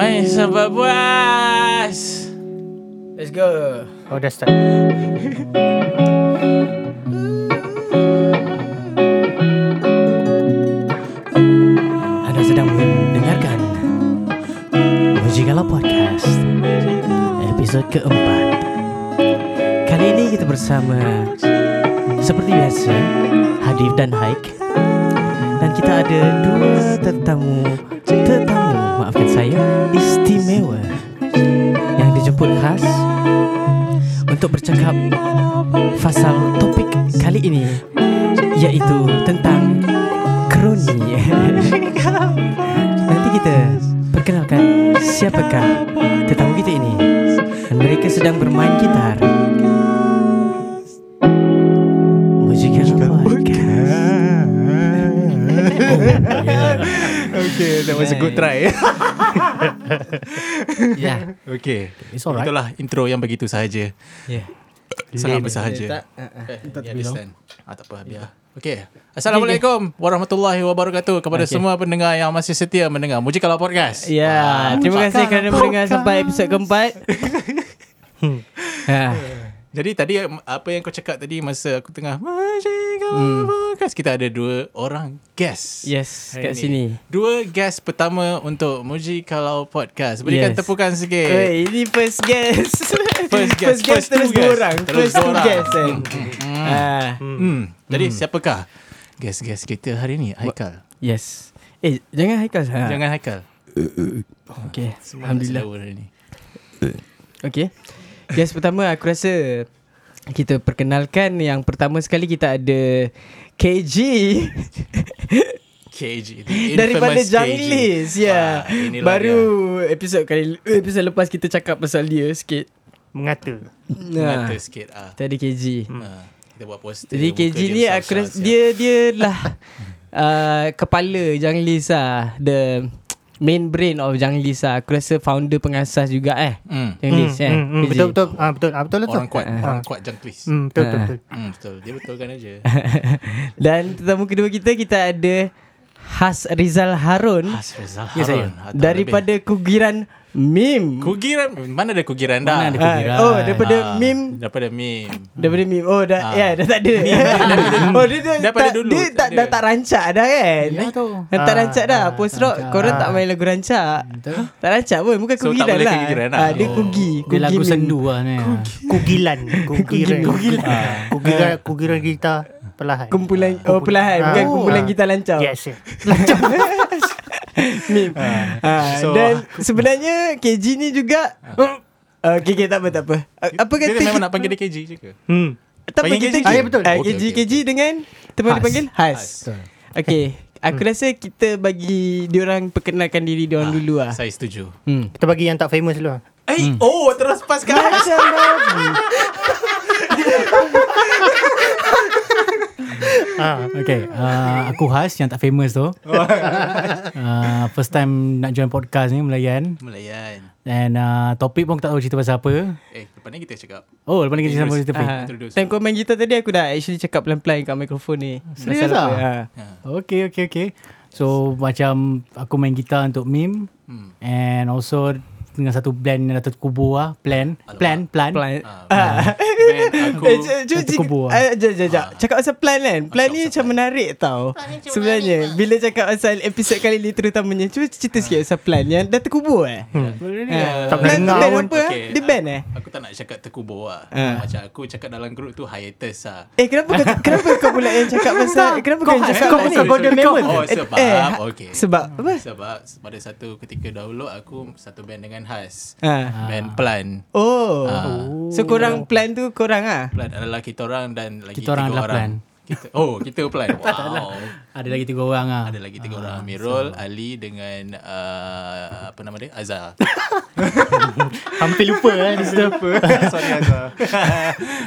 Main sampai puas. Let's go. Oh dah start Anda sedang mendengarkan Mujikala Podcast Episod keempat Kali ini kita bersama Seperti biasa Hadif dan Haik Dan kita ada dua tetamu Tetamu, maafkan saya. Istimewa. Yang dijemput khas Untuk bercakap Pasal topik kali ini Iaitu tentang Kroni. Nanti kita perkenalkan siapakah tetamu kita ini. Dan mereka sedang bermain gitar was a good try. Ya okay. It's alright Itulah intro yang begitu sahaja. Ya Sangat bersahaja. Tak, uh, uh. Eh, ya, understand. Ah, tak apa, biar. Okay. Assalamualaikum warahmatullahi wabarakatuh kepada Okay. semua pendengar yang masih setia mendengar Mujikala Podcast. Ya, terima kasih kerana mendengar sampai episod keempat. ha. Jadi tadi apa yang kau cakap tadi masa aku tengah Podcast kita ada dua orang guest. Yes, kat ni. sini. Dua guest pertama untuk Muji Kalau Podcast. Berikan Yes. tepukan sikit. Oi, ini first guest. First guest, first guest first two terus dua guest. orang. Terus First dua two orang. guest kan. Ah, Hmm. Jadi siapakah guest-guest kita hari ni? Haikal. yes. Eh, jangan Haikal sangat. Jangan Haikal. Okay, Semua Alhamdulillah. nak slow hari ni. Okay. Guest pertama aku rasa kita perkenalkan yang pertama sekali kita ada KG KG. daripada Junglis ya. Ah, inilah Baru episod kali episod lepas kita cakap pasal dia sikit. Mengata dia. Nah, Mengata sikit. Ah. tadi KG. Ah, kita buat poster. Jadi KG dia ni aku rasa dia dia lah uh, kepala Junglis lah. The main brain of Junglis lah. Aku rasa founder pengasas juga eh. Hmm. Junglis eh. hmm, hmm, KG. Betul betul ah, Betul ah, Betul lah tu Orang kuat, Ah. orang kuat jangklis. hmm, Betul betul Ah. betul Hmm, betul. Dia betulkan aja. Dan tetamu kedua kita kita ada Has Rizal Harun Has Rizal Ya, saya. Harun. Daripada kugiran Mim. Kugiran. Mana ada kugiran dah? Mana ada kugiran? oh daripada Ah, Mim Daripada meme. daripada Mim. Oh dah Ah. ya dah tak ada. oh dia dah Daripada tak, dulu dia tak tak dah tak rancak dah kan. Ya tu Dah tak Ah, rancak dah. ah, Post rock rancak. korang tak main lagu rancak. Tak rancak pun bukan So, tak kugiran boleh lah. kugiran lah. Ah, dia Oh. kugi. Dia Kugi lagu Mim. sendu lah ni. Kugilan Kugiran Kugilan. Ah, Kugiran Kugiran gitar Perlahan Kumpulan oh perlahan bukan kumpulan gitar lancau. Yes yes. Mim. Ah, So- dan sebenarnya KG ni juga Uh, okay, okay, tak apa, tak apa. Uh, apa Dia kata memang nak panggil dia KG je ke? Hmm Tak apa Panggil kita KG? Ah, ya, betul. uh, Okey, KG okey, KG dengan Teman dipanggil Has, Has. Okay Aku rasa kita bagi Diorang perkenalkan diri diorang dulu lah Saya setuju. hmm. Kita bagi yang tak famous dulu lah. Eh, oh terus pas kan? Macam Ah, Okay, uh, aku Has yang tak famous tu. uh, first time nak join podcast ni Melayan. Melayan. Dan uh, topik pun aku tak tahu cerita pasal apa. Eh, lepas ni kita cakap. Oh, lepas ni kita sama cerita topik. Introduce. Time kau main gitar tadi Aku dah actually cakap pelan-pelan Kat mikrofon ni Serius ah? apa, ha. Okay, okay, okay. So, macam aku main gitar untuk meme. Hmm. And also dengan satu band yang Datuk Kubur lah. Plan. Plan, plan. Plan Ah, Ah. aku Eh, cuba Satu kubur. ah, Jap, jap, jap. Cakap pasal plan kan Plan ni macam menarik tau Sebenarnya Bila cakap pasal episod kali ni terutamanya Cuba cerita sikit pasal plan Yang dah terkubur eh Ah, Tak Plan pernah dengar pun. apa? Okay, Dia band eh Aku tak nak cakap terkubur lah. Ah. Macam aku cakap dalam grup tu hiatus lah. Eh kenapa kenapa kau pula yang cakap pasal Kenapa kau yang cakap kau pasal Golden Memon. Oh, sebab. eh, okay. Sebab apa Sebab pada satu ketika dahulu aku satu band dengan Has. ha. Band Plan. Oh Ah. So korang plan tu korang ah Plan adalah kita orang dan lagi Kita orang tiga orang. Plan. Kita, oh, kita Plan. Wow. Ada lagi tiga orang lah. Ada lagi tiga orang. Amirul, Ali dengan uh, apa nama dia? Azhar. Hampir lupa kan di situ. Sorry Azhar.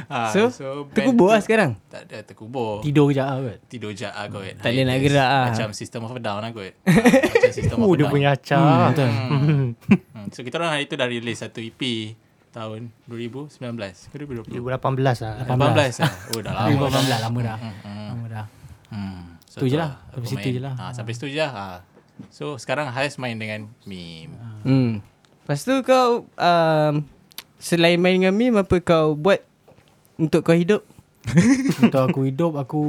Ah, So, band Terkubur lah sekarang Tak ada terkubur. Tidur je lah kot. Tidur je ah kot. Tak boleh nak gerak ah. Macam System of a Down lah kot. Ah, Macam System of Oh a dia Down. punya acah. Betul. Hmm. So kita orang hari tu dah release satu EP tahun 2019 ke 2020? 2018 lah. 18 lah. Oh dah lama. 2018 dah. lama dah. Hmm. Lama dah. Hmm. Itu je lah. tu Sampai aku situ main. je lah. Ha, sampai situ je lah. Ha. So sekarang Hais main dengan meme. Hmm. Lepas tu kau um, selain main dengan meme apa kau buat untuk kau hidup? Untuk aku hidup Aku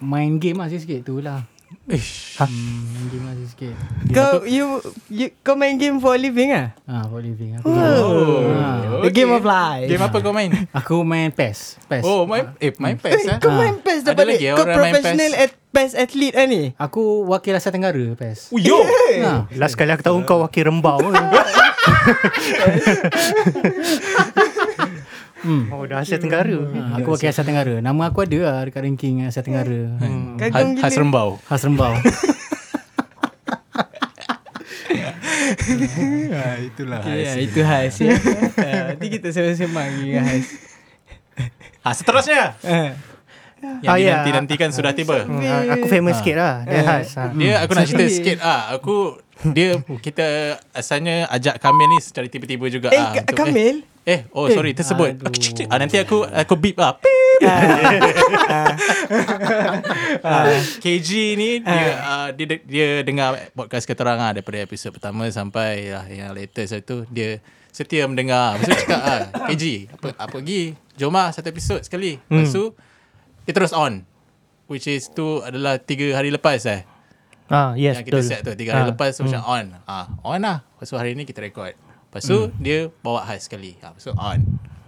Main game lah sikit-sikit tu lah Ish. hmm, Main game lah sikit-sikit Kau you, you kau main game for a living ah? Ah, for living aku, Oh. Ah. The game of life. Game apa kau main? aku main PES PES Oh, main eh main PES ah. Kau main PES Ada dapat lagi Kau orang main professional PES? at PES athlete lah ni. Aku wakil Asia Tenggara PES Oh, yo. ha. Last kali aku tahu kau wakil rembau. hmm. oh, dah Asia Tenggara. ha. Aku wakil Asia Tenggara Nama aku ada lah Dekat ranking Asia Tenggara hmm. Kagum Has gila. Rembau. Khas Rembau Ah, itulah Okay, ya, itu Has ya. Ah, Nanti kita sembang-sembang dengan Has. Ah, seterusnya. Ah. Yang Ah, ya. dinanti-nantikan sudah tiba. Hmm, aku famous sikit lah. Dia khas. Ha. Dia aku nak cerita sikit ah. Aku dia kita asalnya ajak Kamil ni secara tiba-tiba juga Eh, ah. Kamil? Eh, eh oh sorry tersebut. Ah, nanti aku aku beep ah. Beep. Ah, KG ni dia, ah, dia dia dia dengar podcast kita orang ah daripada episod pertama sampai lah yang latest itu dia setia mendengar. Tu cakap ah, KG apa apa pergi jom ah satu episod sekali. Lepas tu dia terus on. Which is tu adalah tiga hari lepas eh. Ah, yes, yang kita betul. set tu Tiga hari Ah, lepas tu macam on ah, On lah Lepas tu hari ni kita record Lepas tu dia bawa high sekali ah, Lepas tu on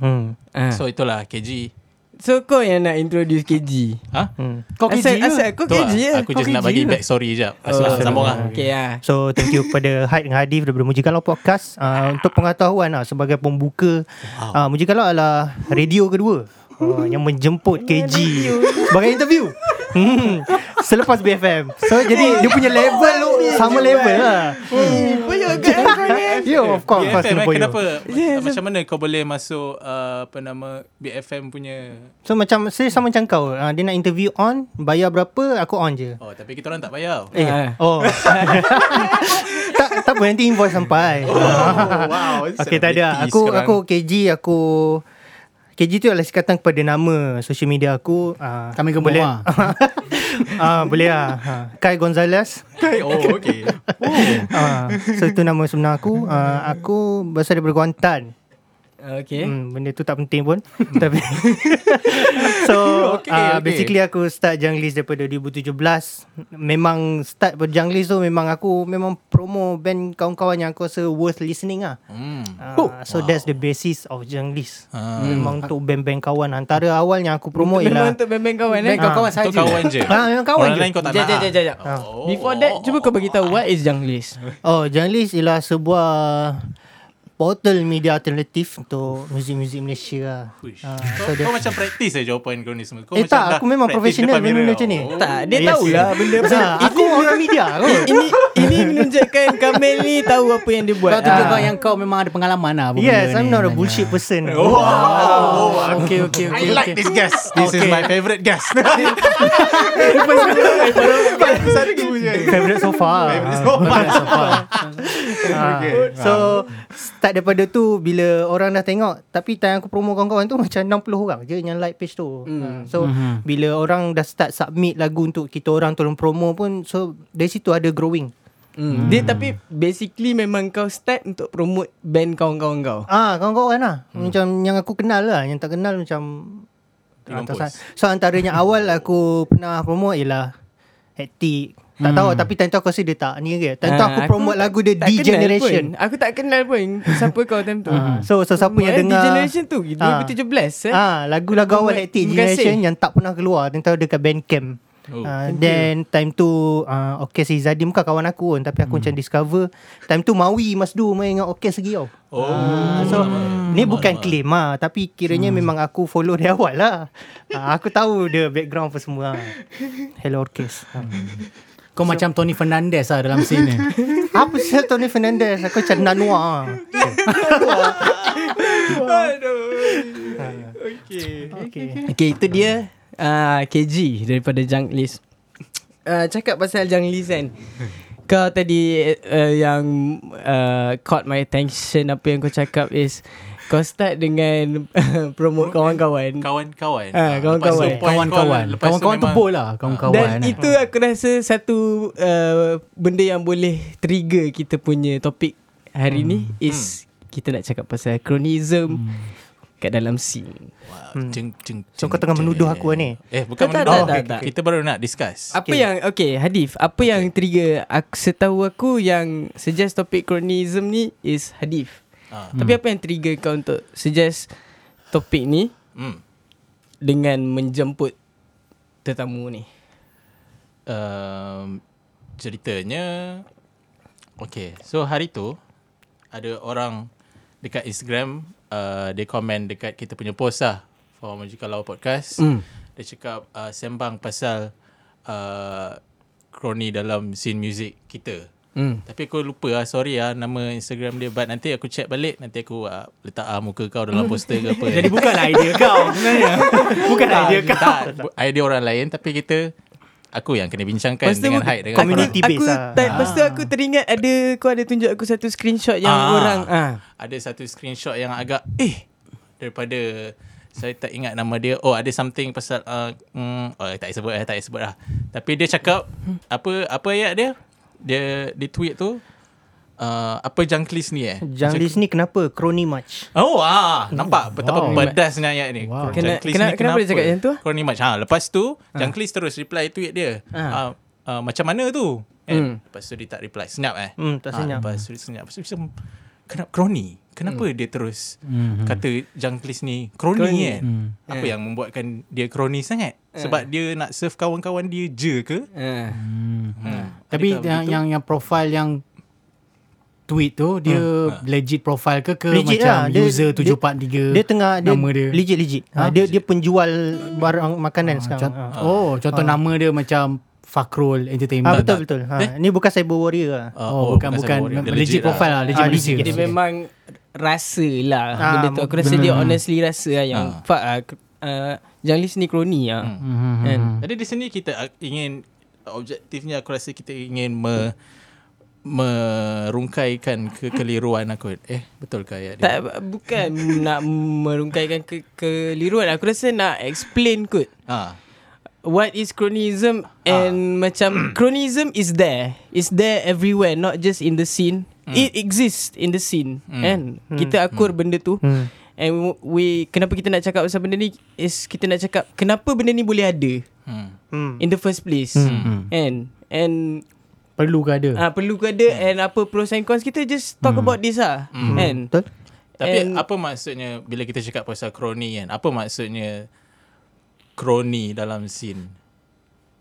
Hmm. Ah. So itulah KG So kau yang nak introduce KG. Ha? Hmm. Kau asal, KG ke? asal kau Tu KG lah. ya? Aku Kau just nak KG bagi ke? back story je Lepas tu Oh, sambung lah Okay lah. So thank you kepada Haid dengan Hadif daripada Mujigalau Podcast uh, Untuk pengetahuan lah Sebagai pembuka wow. uh, Mujigalau adalah radio kedua uh, Yang menjemput KG Sebagai interview hmm. Selepas BFM So jadi dia punya level tu Sama level lah Apa agak Yo of course, BFM eh, kena kenapa Yes. Macam mana kau boleh masuk uh, Apa nama BFM punya So macam Saya sama macam kau uh, Dia nak interview on Bayar berapa Aku on je Oh tapi kita orang tak bayar Eh, Ah. oh. tak, tak apa nanti invoice sampai. Oh wow Okey tak ada. Aku aku KG aku KG tu adalah sikatan kepada nama social media aku. Uh, Kami gemuk boleh. lah. Ah boleh lah. Ha. Kai Gonzalez. Oh okay Ah, so itu nama sebenar aku. Uh, aku berasal daripada Kuantan. Okay. Hmm, benda tu tak penting pun. Tapi So Okay, uh, okay. Basically aku start Junglist daripada 2017 Memang start pada Junglist tu Memang aku Memang promo band kawan-kawan Yang aku rasa worth listening lah hmm. uh, So that's the basis of Junglist Ah. Memang untuk band-band kawan Antara awal yang aku promo Memang ialah untuk band-band kawan eh. Band kawan-kawan Untuk saja. kawan je Ah, memang kawan Orang je. lain kau tak Jap, nak jap, jap. Oh. Before that, cuba kau bagi tahu what is Junglist. Oh Junglist ialah sebuah Portal media alternatif Untuk muzik-muzik Malaysia lah Uish. Ah, Kau, so dia- kau macam praktis eh jawapan kau ni semua. Kau Eh, macam tak, aku memang profesional mirror. macam ni. Oh. Tak, dia Yes, tahulah yes. benda Pasal aku orang media kot ini ini menunjukkan Kamel ni tahu apa yang dia buat. Kau tunjuk Ah. kau yang kau memang ada pengalaman lah. apa Yes, benda I'm not a bullshit person. Oh, wow. Okay, okay, I okay. like okay. this guest. This is my favorite guest. Favorite so far. Favorite so far. Ah, So start daripada tu bila orang dah tengok tapi time aku promo kawan-kawan tu macam 60 orang je yang like page tu. Ah, So Mhm. bila orang dah start submit lagu untuk kita orang tolong promo pun so dari situ ada growing. Hmm. Dia tapi basically memang kau start untuk promote band kawan-kawan kau. Ah kawan-kawan lah. Macam yang aku kenal lah, yang tak kenal macam atas So antaranya awal aku pernah promote ialah Hectic. Tak tahu tapi time tu aku rasa dia tak ni ke. Time tu Ah, aku promote lagu dia D Generation. pun. Aku tak kenal pun siapa kau time tu. So so siapa yang Eh, dengar D Generation tu 2017 eh. Ah, lagu-lagu awal Hectic Terima Generation yang tak pernah keluar tentang dekat Bandcamp. Oh. Uh, then time tu uh, Okes Izzadi bukan kawan aku pun Tapi aku macam discover Time tu Mawi Masdu main dengan Okes lagi tau Oh. Ah, So Ni bukan claim lah Tapi kiranya memang aku follow dari awal lah uh, Aku tahu dia background apa semua Hello Orkes uh. Kau macam Tony Fernandez lah dalam scene ni. Apa sih Tony Fernandez? Aku macam Nanua Okay. Okay. Okay itu dia uh, KG daripada Junglist uh, Cakap pasal Junglist kan. Kau tadi uh, yang uh, caught my attention Apa yang kau cakap is Kau start dengan promote kawan-kawan. Kawan-kawan. Ah, Ah, kawan-kawan. lepas Kawan-kawan. kau, lepas tu Kawan-kawan tu bol lah. Kawan-kawan. Dan itu aku rasa satu uh, benda yang boleh trigger kita punya topik hari Hmm. ni is kita nak cakap pasal kronism kat dalam scene. Wow, jeng, jeng, So, jeng, kau tengah menuduh aku ni? Eh, bukan Tak, tak, menuduh. tak, tak, tak. Kita baru nak discuss. Apa Okay. yang okay Hadif, apa yang trigger aku setahu aku yang suggest topik kronism ni is Hadif. Ah. Tapi apa yang trigger kau untuk suggest topik ni Hmm. dengan menjemput tetamu ni? um, ceritanya Okay So hari tu Ada orang Dekat Instagram uh, Dia komen dekat kita punya post lah For Majikan Lawa Podcast Hmm. Dia cakap uh, Sembang pasal uh, Kroni dalam scene music kita Hmm. Tapi aku lupa lah Sorry lah Nama Instagram dia But nanti aku check balik Nanti aku uh, Letak uh, muka kau dalam poster ke apa Jadi bukanlah idea kau sebenarnya. Bukan tak, idea kau. tak, idea orang lain Tapi kita Aku yang kena bincangkan Lepas tu Dengan Haid dengan community aku, based aku, lah. tak, Lepas tu aku teringat ada Kau ada tunjuk aku satu screenshot yang Ah. orang ah. ada satu screenshot yang agak eh daripada saya tak ingat nama dia. Oh ada something pasal uh, mm, oh tak sebut eh tak sebut lah. Tapi dia cakap apa apa ayat dia? Dia di tweet tu uh, apa junglis ni eh? Junglis ni kenapa? Crony match. Oh ah nampak betapa Wow. pedasnya ayat ni. Wow. Kena- kena- ni kenapa dia cakap macam tu? Crony match. Ha lepas tu Junglis terus reply tweet dia. Ah. Uh, uh, macam mana tu? Eh, Hmm. Lepas tu dia tak reply. Senyap eh. Hmm, tak Ah, senyap. Lepas tu dia senyap. Lepas tu kenapa crony? Kenapa dia terus Mhm. kata Junglis ni crony, Crony. kan? Hmm. Apa yang membuatkan dia crony sangat? Sebab dia nak serve kawan-kawan dia je ke? Ah. Hmm. Tapi Adakah yang, begitu? yang yang profile yang tweet tu dia legit profile ke ke Legit macam lah. Dia- user dia- 743 Dia tengah dia nama dia. legit legit. Ha, Ha? dia dia penjual barang makanan Ah, sekarang. cont- Ha. Oh, contoh nama dia macam Fakrul Ah Entertainment. betul betul. Ha, ni bukan cyber warrior lah. Ah, Oh, bukan bukan, warrior. Dia legit, lah. profile lah, legit Ah, manusia. legit. Dia memang rasa lah Ah, benda tu. Aku rasa dia honestly rasa lah yang Ah. fuck ah, uh, Junglis ni kroni lah. Mhm. Kan? Jadi di sini kita uh, ingin objektifnya aku rasa kita ingin me, merungkaikan kekeliruan aku. Eh, betul ke ayat dia? Tak bukan nak merungkaikan ke keliruan. Aku rasa nak explain kot. Ah. What is chronism and macam chronism is there. It's there everywhere, not just in the scene. It exists in the scene. Kan? Kita akur benda tu. Hmm. And we kenapa kita nak cakap pasal benda ni is kita nak cakap kenapa benda ni boleh ada Hmm. Hmm. in the first place. Hmm. And and Perlu ke ada? ah perlu ke ada and apa pros and cons kita just talk about this lah. Kan? Betul? Tapi And- apa maksudnya bila kita cakap pasal kroni kan? Apa maksudnya kroni dalam scene?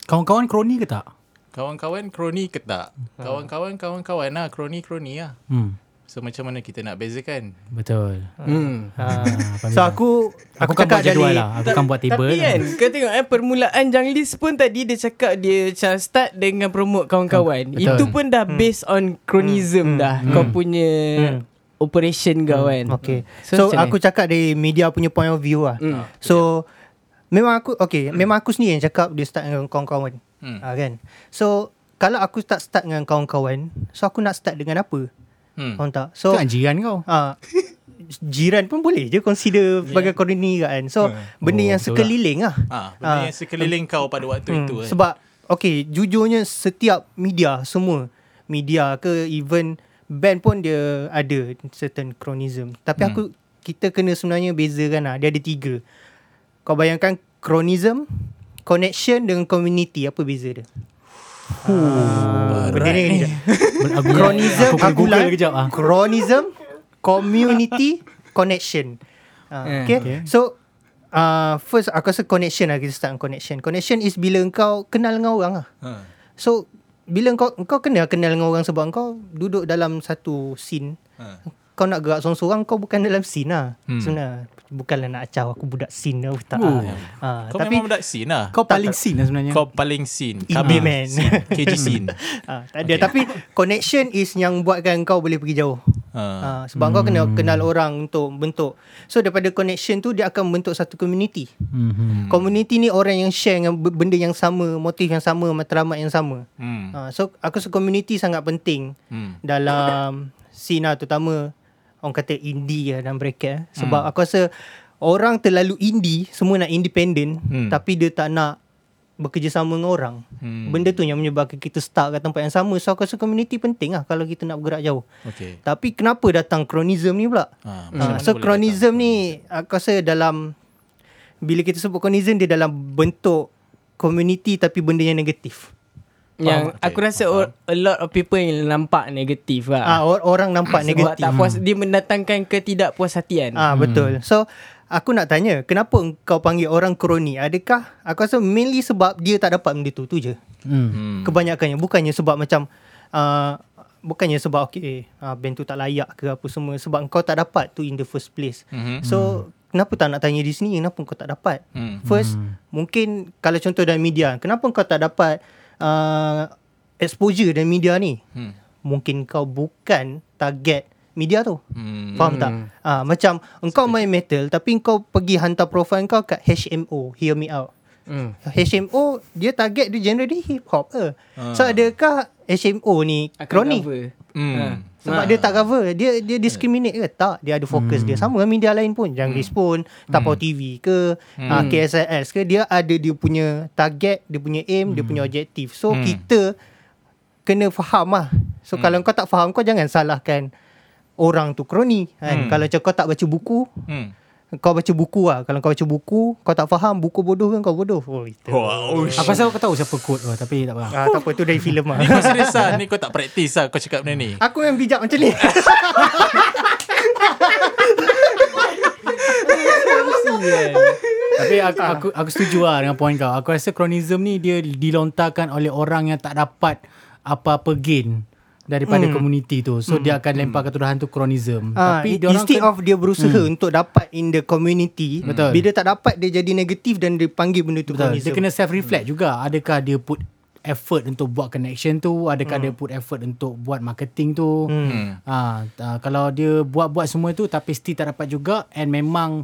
Kawan-kawan kroni ke tak? Kawan-kawan kroni ke tak? Kawan-kawan kawan-kawan lah, kroni-kroni lah. Hmm. So macam mana kita nak bezakan? Betul. Hmm. Ha. so aku Aku aku kan buat cakap jadual lah. Aku kan buat table. Tapi kan Kau tengok eh Permulaan Janglis pun tadi Dia cakap dia macam Start dengan promote kawan-kawan Betul. Itu pun dah based on Chronism dah Kau punya Operation kau kan Okay. So, So, macam aku cakap dari media punya point of view lah. Hmm. So memang aku okay, memang aku sendiri yang cakap dia start dengan kawan-kawan. Hmm. Ha, kan. So kalau aku tak start dengan kawan-kawan, so aku nak start dengan apa? Hmm. Faham tak? So, kan jiran kau. ah jiran pun boleh je consider sebagai koloni kan. So benda Oh, yang betul sekeliling lah. Ah, benda Ah. yang sekeliling kau pada waktu Hmm, itu kan. Sebab okay, jujurnya setiap media semua media ke even band pun dia ada certain chronism. Tapi Hmm. aku kita kena sebenarnya bezakan lah. Dia ada tiga. Kau bayangkan chronism, connection dengan community apa beza dia? Ah, benda ni. Chronism Aku ulang. kejap ah. Chronism, community, connection. Uh, okay. okay. So uh, first aku rasa connection lah kita start dengan connection. Connection is bila kau kenal dengan orang lah. Ha. So bila kau kau kenal kenal dengan orang sebab kau duduk dalam satu scene, Ha. Kau nak gerak seorang-seorang kau bukan dalam scene lah. Hmm. Hmm. Sebenarnya bukanlah nak acau aku budak scene lah tak. Oh. Ha, Kau tapi memang budak scene lah. Kau paling scene lah sebenarnya. Kau paling scene. Kami man. scene. KG scene. ha, tak ada tapi connection is yang buatkan kau boleh pergi jauh. Ha. Ha, sebab kau kena kenal orang untuk bentuk. So daripada connection tu dia akan bentuk satu community. Mhm. Community ni orang yang share dengan benda yang sama, motif yang sama, matlamat yang sama. Hmm. Ha, so aku rasa community sangat penting Hmm. dalam scene lah terutama orang kata indie lah dalam bracket eh. sebab aku rasa orang terlalu indie semua nak independent Hmm. tapi dia tak nak bekerjasama dengan orang. Hmm. Benda tu yang menyebabkan kita stuck kat tempat yang sama. So aku rasa community penting lah kalau kita nak bergerak jauh. Okay. Tapi kenapa datang cronism ni pula? Ha, Ha, so boleh cronism ni aku rasa dalam bila kita sebut cronism dia dalam bentuk community tapi benda yang negatif. Yang Faham, aku okay, rasa or, a lot of people yang nampak negatif lah. Ah or, orang nampak Sebab negatif. tak puas dia mendatangkan ketidakpuashatian. Ah betul. So aku nak tanya, kenapa kau panggil orang kroni? Adakah aku rasa mainly sebab dia tak dapat benda tu tu je. Hmm. Hmm. Kebanyakannya bukannya sebab macam uh, bukannya sebab okay uh, band tu tak layak ke apa semua sebab kau tak dapat tu in the first place. Mhm. So kenapa tak nak tanya di sini kenapa kau tak dapat? Hmm. First mungkin kalau contoh dalam media, kenapa kau tak dapat uh, exposure dalam media ni? Hmm. Mungkin kau bukan target media tu. Hmm. Faham tak? Ah macam engkau main metal tapi engkau pergi hantar profile kau kat HMO, hear me out. Hmm. HMO dia target dia generally hip hop ke. Ah. So adakah HMO ni Akan kroni? cover. Hmm. Ha. Sebab dia tak cover Dia dia discriminate ke Tak Dia ada fokus dia Sama dengan media lain pun Jangan Respon Tapau TV ke uh, KSLS ke Dia ada dia punya Target Dia punya aim Dia punya objektif So Hmm. kita Kena faham lah So kalau kau tak faham Kau jangan salahkan Orang tu kroni kan? Hmm. Kalau macam kau tak baca buku Hmm. Kau baca buku lah. Kalau kau baca buku Kau tak faham Buku bodoh kan kau bodoh. Oh itu. Wow. Aku rasa kau tahu siapa quote tu Tapi tak faham. Ah, Tak apa tu dari filem lah. Ni kau serius lah Ni kau tak praktis lah Kau cakap benda ni. Aku yang bijak macam ni. Tapi aku, aku aku setuju lah dengan poin kau. Aku rasa kronism ni dia dilontarkan oleh orang yang tak dapat apa-apa gain daripada Hmm. komuniti tu. So dia akan lemparkan tuduhan tu kronism. Ah, Tapi dia orang instead kan- of dia berusaha hmm. untuk dapat in the community, Betul. bila tak dapat dia jadi negatif dan dia panggil benda tu Betul. cronism. Dia kena self reflect juga. Adakah dia put effort untuk buat connection tu, adakah dia put effort untuk buat marketing tu. Hmm. Ha, kalau dia buat-buat semua tu tapi still tak dapat juga and memang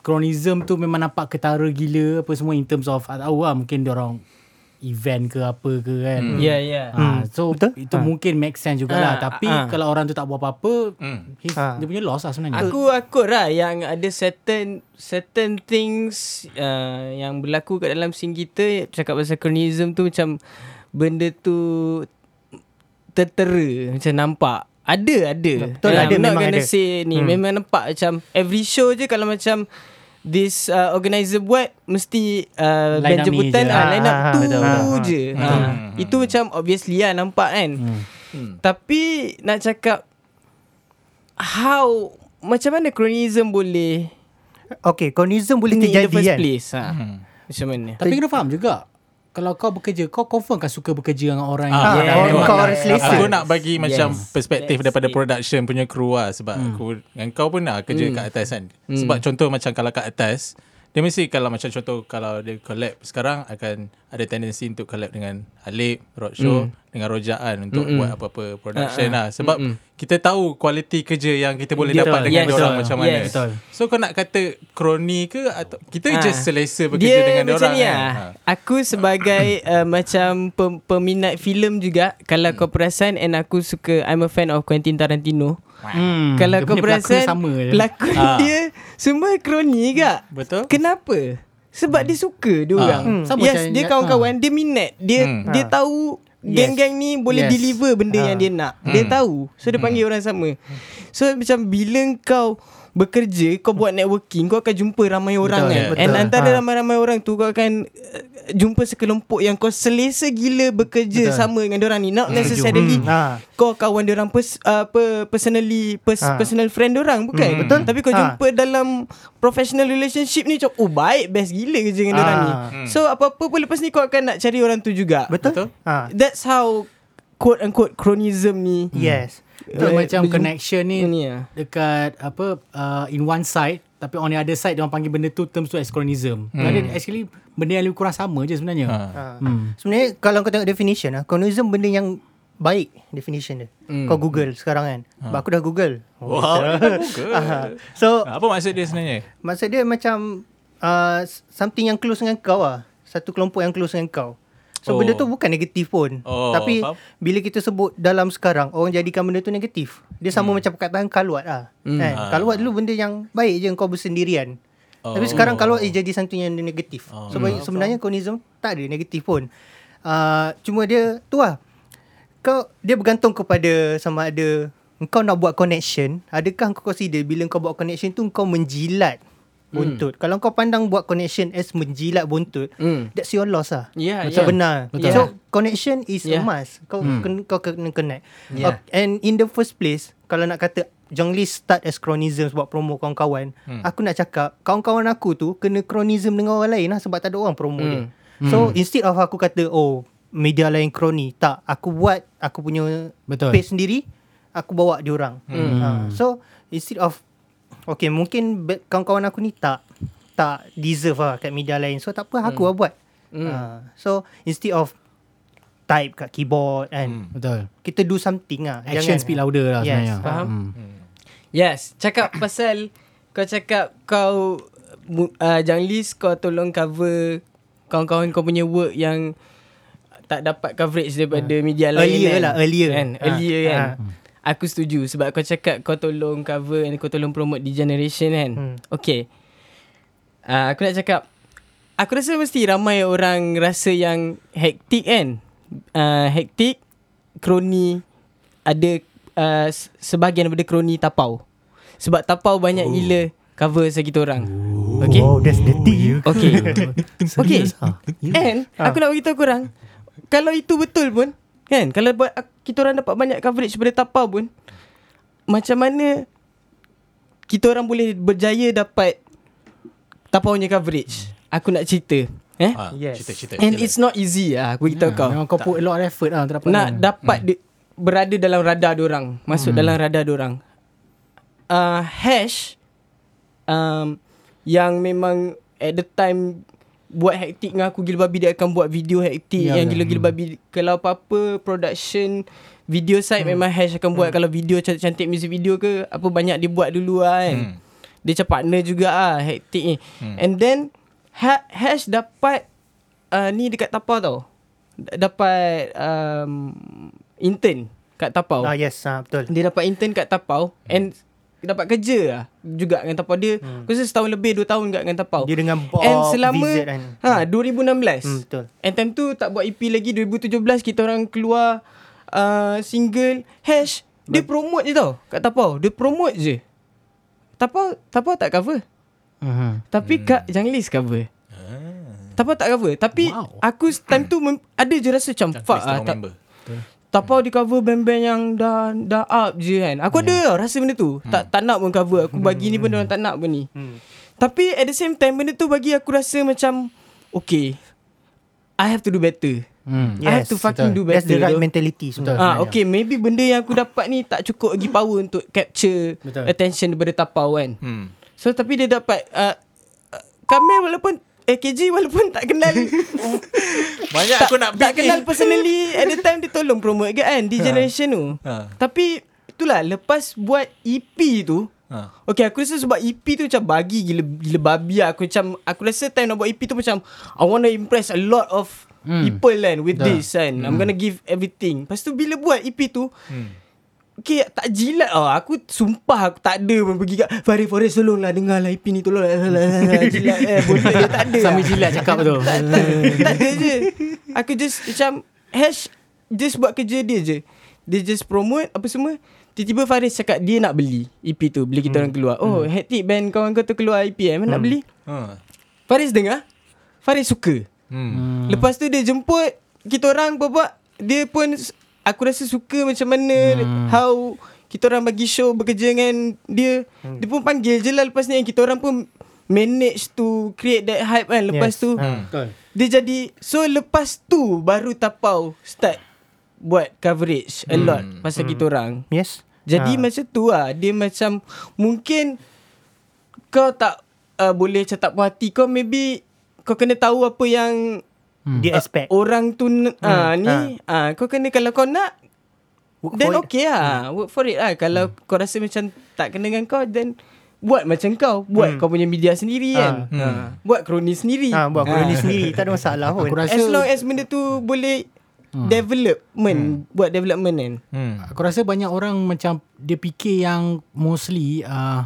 kronism tu memang nampak ketara gila apa semua in terms of tak tahu lah mungkin dia orang event ke apa ke kan. Hmm. Ya, ya. Ha, so Betul. itu Ha. mungkin make sense jugalah Ha, tapi ha. kalau orang tu tak buat apa-apa Hmm. his, Ha. dia punya loss lah sebenarnya. Aku akut lah yang ada certain certain things uh, yang berlaku kat dalam scene kita cakap pasal kronism tu macam benda tu tertera macam nampak ada ada Betul, Ah, ada, not memang gonna ada. say ni Hmm. memang nampak macam every show je kalau macam this uh, organizer buat mesti uh, Line band up ni jemputan je. ah, Ah, line up ah, tu betul, betul. je. Ah, Hmm. itu macam obviously lah nampak kan Hmm. Hmm. tapi nak cakap how macam mana kronism boleh Okay, cronism boleh ni in the terjadi first kan. place ha. Hmm. Macam mana? Tapi kena faham juga kalau kau bekerja kau confirm kan suka bekerja dengan orang Ah, yang yeah, yeah, kau orang selesa. Aku nak bagi macam Yes. perspektif That's daripada it. production punya crew lah sebab hmm. aku dengan kau pun nak kerja kat atas kan. Sebab contoh macam kalau kat atas dia mesti kalau macam contoh kalau dia collab sekarang akan ada tendensi untuk collab dengan Alip, Roadshow dengan Rojaan untuk Mm-mm. buat apa-apa production ah. lah sebab Mm-mm. kita tahu kualiti kerja yang kita boleh Betul. dapat dengan Yes. orang Betul. macam mana. Yes. Betul. So kau nak kata kroni ke atau kita Ah. just selesa bekerja Dia dengan macam orang ni kan. Ha. Aku sebagai uh, macam pem, peminat filem juga kalau kau perasan and aku suka I'm a fan of Quentin Tarantino. Hmm, kalau dia kau perasan sama je. pelakon Ah. dia semua kroni gak. Betul? Kenapa? Sebab dia suka dia orang. Hmm, sama yes, macam dia kawan-kawan, dia minat. Dia Hmm. dia Ha. tahu Yes. geng-geng ni boleh Yes. deliver benda yang dia nak. Dia Hmm. tahu. So dia panggil orang sama. So macam bila kau bekerja, kau buat networking, kau akan jumpa ramai orang Betul, kan. betul. And antara Ha. ramai-ramai orang tu kau akan uh, jumpa sekelompok yang kau selesa gila bekerja Betul. sama dengan orang ni. Not necessarily Hmm. Ha. kau kawan dia orang pers, uh, apa personally pers, Ha. personal friend dia orang bukan Hmm. Betul. tapi kau Ha. jumpa dalam professional relationship ni macam oh baik best gila kerja dengan dia orang ni Ah. Hmm. so apa-apa pun lepas ni kau akan nak cari orang tu juga Betul? Betul. Ha. that's how quote unquote cronism ni Yes. Eh, macam connection ni ni lah. dekat apa uh, in one side tapi on the other side dia orang panggil benda tu terms tu as chronism. Hmm. Jadi actually benda yang lebih kurang sama je sebenarnya. Ha. Ha. Hmm. Sebenarnya kalau kau tengok definition lah, cronism benda yang baik definition dia. Hmm. Kau Google sekarang kan. Ha. Aku dah Google. Wow, dah Google. Ah. so Apa maksud dia sebenarnya? maksud dia macam uh, something yang close dengan kau lah. Satu kelompok yang close dengan kau. So Oh. benda tu bukan negatif pun. Oh, Tapi faham. bila kita sebut dalam sekarang orang jadikan benda tu negatif. Dia sama macam perkataan kaluat lah. Kan? Ah. Kaluat dulu benda yang baik je kau bersendirian. Oh. Tapi sekarang kaluat eh, jadi satu yang negatif. Oh. So bagi- sebenarnya komunisme tak ada negatif pun. Uh, cuma dia tu lah. Kau dia bergantung kepada sama ada kau nak buat connection, adakah kau consider bila kau buat connection tu kau menjilat buntut. Kalau kau pandang buat connection as menjilat buntut, Hmm. that's your loss lah. Yeah, Macam yeah. benar. Betul. So connection is Yeah. a must. Kau hmm. kau kena connect. Yeah. Uh, and in the first place, kalau nak kata Jong Lee start as cronism buat promo kawan-kawan, hmm. aku nak cakap kawan-kawan aku tu kena cronism dengan orang lain lah sebab tak ada orang promo hmm. dia. So instead of aku kata oh media lain kroni, tak aku buat aku punya Betul. page sendiri, aku bawa dia orang. Hmm. Ha, so instead of okay mungkin be- kawan-kawan aku ni tak tak deserve lah kat media lain. So tak apa aku hmm. lah buat. Hmm. Ha, so instead of type kat keyboard kan. Betul. Kita do something lah. Action speak louder lah yes, sebenarnya. Faham? Hmm. Yes, cakap pasal kau cakap kau uh, Jang Lis kau tolong cover kawan-kawan kau punya work yang tak dapat coverage daripada media lain Earlier kan? lah, earlier. kan? Ha, Earlier kan. ha. Aku setuju sebab kau cakap kau tolong cover and kau tolong promote di generation kan. Hmm. Okay. Uh, aku nak cakap aku rasa mesti ramai orang rasa yang hektik kan. Uh, hektik kroni ada uh, se- sebahagian daripada kroni tapau. Sebab tapau banyak oh. gila cover kita orang. Okay? Oh, that's the tea. Okay. okay. ah. And aku nak beritahu korang kalau itu betul pun kan kalau buat kita orang dapat banyak coverage daripada tapau pun macam mana kita orang boleh berjaya dapat tapau punya coverage. Aku nak cerita. Eh? Ah, Yes. Cerita-cerita. And it's not easy lah aku beritahu kau. Memang kau put a lot of effort lah untuk dapat Nak ni. dapat di, berada dalam radar orang, masuk dalam radar orang. Uh, hash um, yang memang at the time buat hektik dengan aku gila babi dia akan buat video hektik Ya, yang ya. gila-gila babi kalau apa-apa production video side hmm. memang hash akan buat kalau video cantik-cantik music video ke apa banyak dia buat dulu lah kan Hmm. dia macam partner juga ah hektik ni Hmm. and then ha- hash dapat uh, ni dekat tapau tau D- dapat um, intern kat tapau Ah, yes, ah, betul. dia dapat intern kat Tapau and dapat kerja lah juga dengan Tapau dia. Hmm. Aku rasa setahun lebih dua tahun kat dengan Tapau. Dia dengan Bob And selama kan. ha 2016. Hmm, betul. And time tu tak buat EP lagi 2017 kita orang keluar uh, single Hash dia promote je tau kat Tapau. Dia promote je. Tapau Tapau tak cover. Mhm. Tapi hmm. Kak Janglis cover. Tapau tak cover Tapi Wow. Aku time tu mem- Ada je rasa macam Fuck lah tolong tak. Tapau di cover band-band yang dah dah up je kan. Aku ada tau rasa benda tu. Tak tak nak pun cover. Aku bagi ni pun orang tak nak pun ni. Hmm. Tapi at the same time benda tu bagi aku rasa macam okay. I have to do better. Hmm. I have to fucking do better. That's the right though. mentality sebenarnya. Ah okay maybe benda yang aku dapat ni tak cukup lagi power untuk capture Betul. attention daripada Tapau kan. Hmm. So tapi dia dapat uh, uh, Kamil walaupun eh KG walaupun tak kenal Banyak tak, aku nak tak kenal personally at the time dia tolong promote ke kan di generation tu. Ha. Tapi itulah lepas buat EP tu Ha. Okay aku rasa sebab EP tu macam bagi gila, gila babi lah. Aku macam Aku rasa time nak buat EP tu macam I want to impress a lot of Hmm. people kan With Dah. this kan I'm gonna give everything Lepas tu bila buat EP tu Hmm. Okay tak jilat lah. Aku sumpah aku tak ada pun pergi kat Farid Farid tolonglah dengar lah EP ni Tolong lah. Jilat eh Bontot dia tak ada. Sambil lah. jilat cakap tu. tak, tak, tak ada je. Aku just macam Hash Just buat kerja dia je. Dia just promote Apa semua. Tiba-tiba Faris cakap Dia nak beli EP tu Bila kita orang keluar. Oh hectic band kawan kau tu keluar EP eh? Mana nak beli? Ha. Faris dengar. Faris suka. Hmm. Lepas tu dia jemput Kita orang buat Dia pun Aku rasa suka macam mana How Kita orang bagi show Bekerja dengan dia Dia pun panggil je lah Lepas ni Kita orang pun Manage to Create that hype kan Lepas Yes. tu Ha. Betul. Dia jadi So lepas tu Baru Tapau Start Buat coverage A lot Pasal kita orang Yes. Jadi Ah. macam tu lah Dia macam Mungkin Kau tak uh, Boleh macam tak puas hati Kau maybe Kau kena tahu apa yang Dia expect. Orang tu hmm. uh, ni ah. uh, Kau kena Kalau kau nak Work Then for it. okay lah Work for it lah Kalau kau rasa macam Tak kena dengan kau Then buat macam kau, buat kau punya media sendiri kan. Hmm. Ha. Buat kroni sendiri. ha, Buat kroni sendiri Tak ada masalah pun Aku rasa As long as benda tu boleh development, buat development kan. Hmm. Aku rasa banyak orang macam dia fikir yang mostly uh,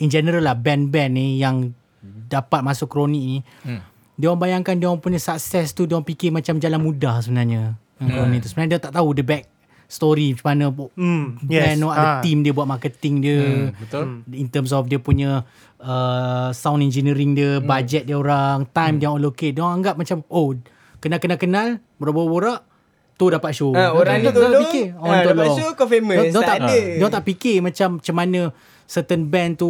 in general lah band-band ni yang dapat masuk kroni ni. Hmm. Dia orang bayangkan dia orang punya sukses tu dia orang fikir macam jalan mudah sebenarnya. Hmm. Kroni tu sebenarnya dia tak tahu the back story macam mana Hmm, band yes. yes. ada Ah. team dia buat marketing dia. Hmm, betul. In terms of dia punya uh, sound engineering dia, budget dia orang, time dia orang allocate. Dia orang anggap macam oh kenal-kenal-kenal, borak-borak tu dapat show. Ha, orang ni dia tolong, fikir, ha, orang dapat tolong. show kau famous. Dia, dia tak tak, ada. Dia tak fikir macam macam mana certain band tu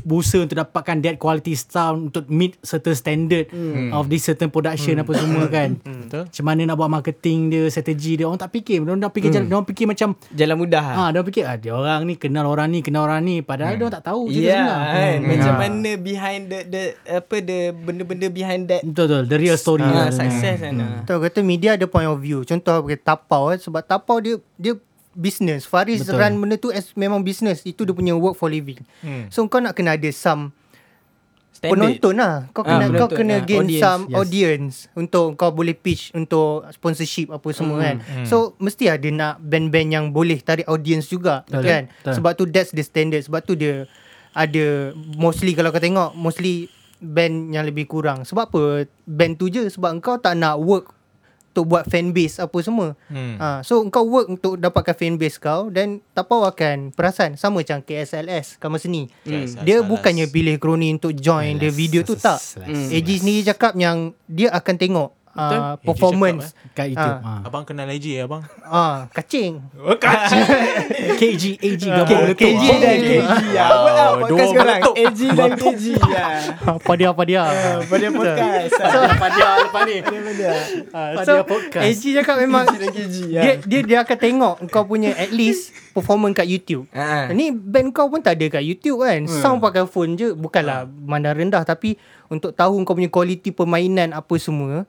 berusaha untuk dapatkan that quality sound untuk meet certain standard hmm. of this certain production apa semua kan. Betul. Macam mana nak buat marketing dia, strategi dia. Orang tak fikir. Dia orang fikir, hmm. dia orang fikir macam Jalan mudah. Ha. Ah, dia orang fikir ah, dia orang ni kenal orang ni, kenal orang ni. Padahal dia orang tak tahu Ya, cerita yeah, sebenar. kan. Hmm. Macam Ah. mana behind the, the apa the benda-benda behind that Betul betul, the real story. uh, Ah, success kan. ah. Tahu kata media ada point of view Contoh tapau eh, Sebab tapau dia Dia business Faris Betul. Run benda tu as memang business Itu dia punya work for living Hmm. So kau nak kena ada some Standard. Penonton lah Kau Ah, kena kau penonton, kena ah. gain Audience, some yes. audience Untuk kau boleh pitch Untuk sponsorship Apa semua kan So mesti ada nak Band-band yang boleh Tarik audience juga Betul. Kan Betul. Sebab tu that's the standard Sebab tu dia Ada Mostly kalau kau tengok Mostly Band yang lebih kurang Sebab apa Band tu je Sebab kau tak nak work Untuk buat fanbase Apa semua Hmm. Ha, so kau work untuk dapatkan fanbase kau dan tapau akan perasan sama macam KSLS Kamar Seni. KSLS. Dia bukannya pilih kroni untuk join the video tu tak. Hmm. AG sendiri cakap yang dia akan tengok uh, AG performance Kat YouTube. Ah. Ah. Abang kenal AJ abang? ah kacing. Oh, kacau. KG, AG Ah, gabung letup. KG AG dan KG ya. Apa ah Wow, podcast dua sekarang? AG dan KG ya. Apa dia, apa dia. Pada podcast. Apa dia, apa ni. Ah, Pada so podcast. AG cakap memang ya. dia, dia dia akan tengok kau punya at least performance kat YouTube. Ah. Ni band kau pun tak ada kat YouTube kan. Sound pakai phone je bukanlah mandang rendah tapi untuk tahu kau punya quality permainan apa semua,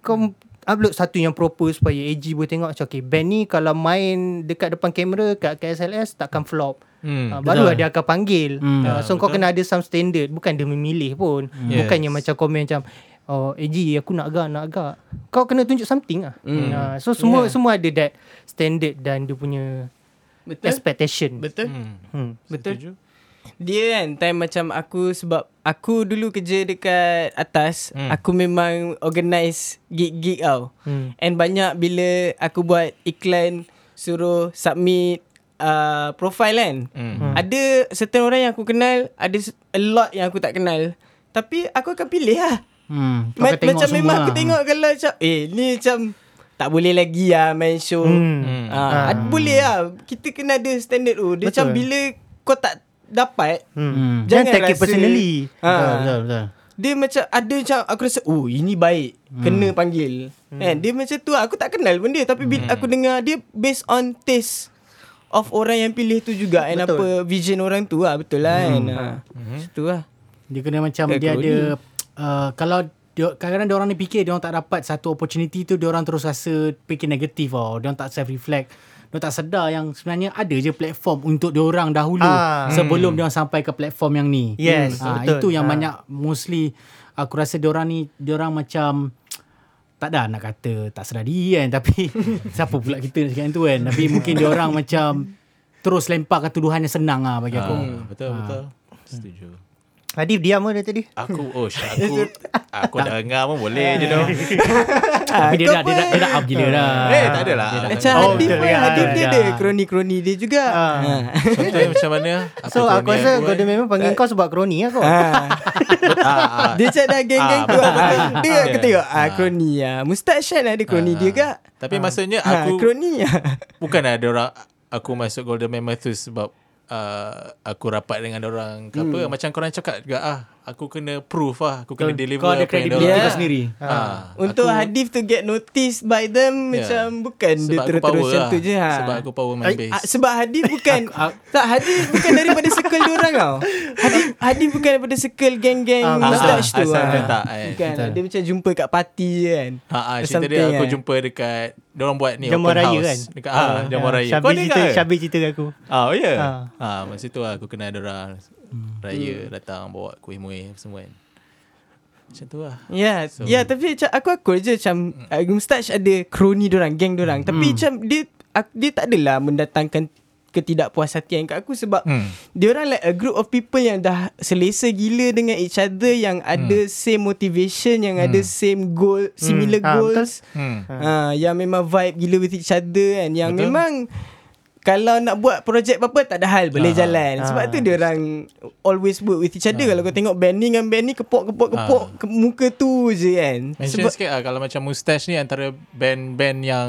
kau upload satu yang proper supaya AG boleh tengok macam okay band ni kalau main dekat depan kamera kat KSLS takkan flop. Hmm. Hmm, baru betul. dia akan panggil. Hmm. Uh, so Ya, kau betul. kena ada some standard bukan dia memilih pun. Yes. Bukannya macam komen macam Oh AG aku nak agak nak agak Kau kena tunjuk something lah Hmm. uh, So semua Yeah. semua ada that Standard dan dia punya Betul. Expectation Betul. Hmm. hmm. Betul. Setuju. Dia kan time macam aku sebab aku dulu kerja dekat atas, Hmm. aku memang organize gig-gig tau. Hmm. And banyak bila aku buat iklan suruh submit uh, profile kan. Hmm. Ada certain orang yang aku kenal, ada a lot yang aku tak kenal. Tapi aku akan pilih lah. Hmm. Ma- macam memang lah. aku tengok kalau macam eh ni macam tak boleh lagi lah main show. Hmm. Hmm. Ah, ad- boleh lah. Kita kena ada standard tu. Dia Betul. macam bila kau tak dapat Hmm. Hmm. Jangan Jangan take it personally Ah. Betul, betul, betul. dia macam ada macam aku rasa oh ini baik hmm. kena panggil hmm. kan dia macam tu aku tak kenal pun dia tapi bila aku dengar dia based on taste of orang yang pilih tu juga and Betul. apa vision orang tu lah betul lah kan ha. tu lah Dia kena macam dia ada uh, kalau dia, kadang-kadang dia orang ni fikir dia orang tak dapat satu opportunity tu dia orang terus rasa fikir negatif tau. Dia orang tak self reflect. Dia tak sedar yang sebenarnya ada je platform untuk dia orang dahulu Ah. sebelum dia orang sampai ke platform yang ni. Yes, Ah, betul. itu yang Ah. banyak mostly aku rasa dia orang ni dia orang macam tak dah nak kata tak sedar diri kan tapi siapa pula kita nak cakap yang tu kan tapi mungkin dia orang macam terus lemparkan tuduhan yang senang lah bagi aku. Ah, betul betul. Setuju. Adif diam mana tadi Aku oh aku aku dah dengar pun boleh je doh. Tapi dia dah dia dah, dia dah up gila dah. Eh, tak adalah. Dia macam Oh, Hadif pun ya, Hadif dia ya. ada kroni-kroni dia juga Ah. ha. Contohnya macam mana? So aku rasa buat? Golden memang panggil kau sebab kroni lah kau ha. Ah, ah. Dia macam dah geng-geng Ah, tu. Dia Ah. aku tengok ah, Ah. Kroni lah Mustad Shan ada kroni Ah, dia ah. kak Tapi maksudnya aku Kroni lah bukan ada orang aku masuk Golden Mammoth tu sebab uh, aku rapat dengan orang. Ke apa macam korang cakap juga ah aku kena proof lah aku kena Kau- deliver Kau ada credibility Yeah. kau sendiri. Ah, Untuk aku- Hadif to get noticed by them Ya. Macam bukan dia Sebab aku terus-terus power macam lah. tu je ha. Sebab aku power main Ah, bass. ah, Sebab Hadif bukan Tak Hadif bukan daripada circle dia orang tau Hadif, Hadif bukan daripada circle geng-geng Mustache tu asal ah. dia tak, eh. Bukan Betul. Dia macam jumpa kat party je kan Ha ah, Or cerita dia aku eh. jumpa dekat Diorang buat ni Jamuan open raya house kan Dekat ah, jamuan raya Kau Syabir ni cerita kan Syabir cerita kat aku Ah, oh ya. Ah. Ah, masa tu aku kenal diorang. raya datang bawa kuih muih semua kan. Macam tu lah. Ya, So- so, ya tapi macam aku aku je macam uh, Moustache ada kroni orang, geng orang. Tapi macam dia aku, dia tak adalah mendatangkan ketidakpuashatian kat aku sebab Hmm. dia orang like a group of people yang dah selesa gila dengan each other yang ada same motivation, yang ada same goal, similar Ah, goals. Hmm. Ha, yang memang vibe gila with each other kan. Yang Betul. memang kalau nak buat projek apa-apa tak ada hal boleh Ah. jalan. Sebab Ah. tu dia orang always work with each other. Kalau kau tengok band ni dengan band ni kepok-kepok-kepok ke muka tu je kan. Mention Sebab sikit lah kalau macam Mustache ni antara band-band yang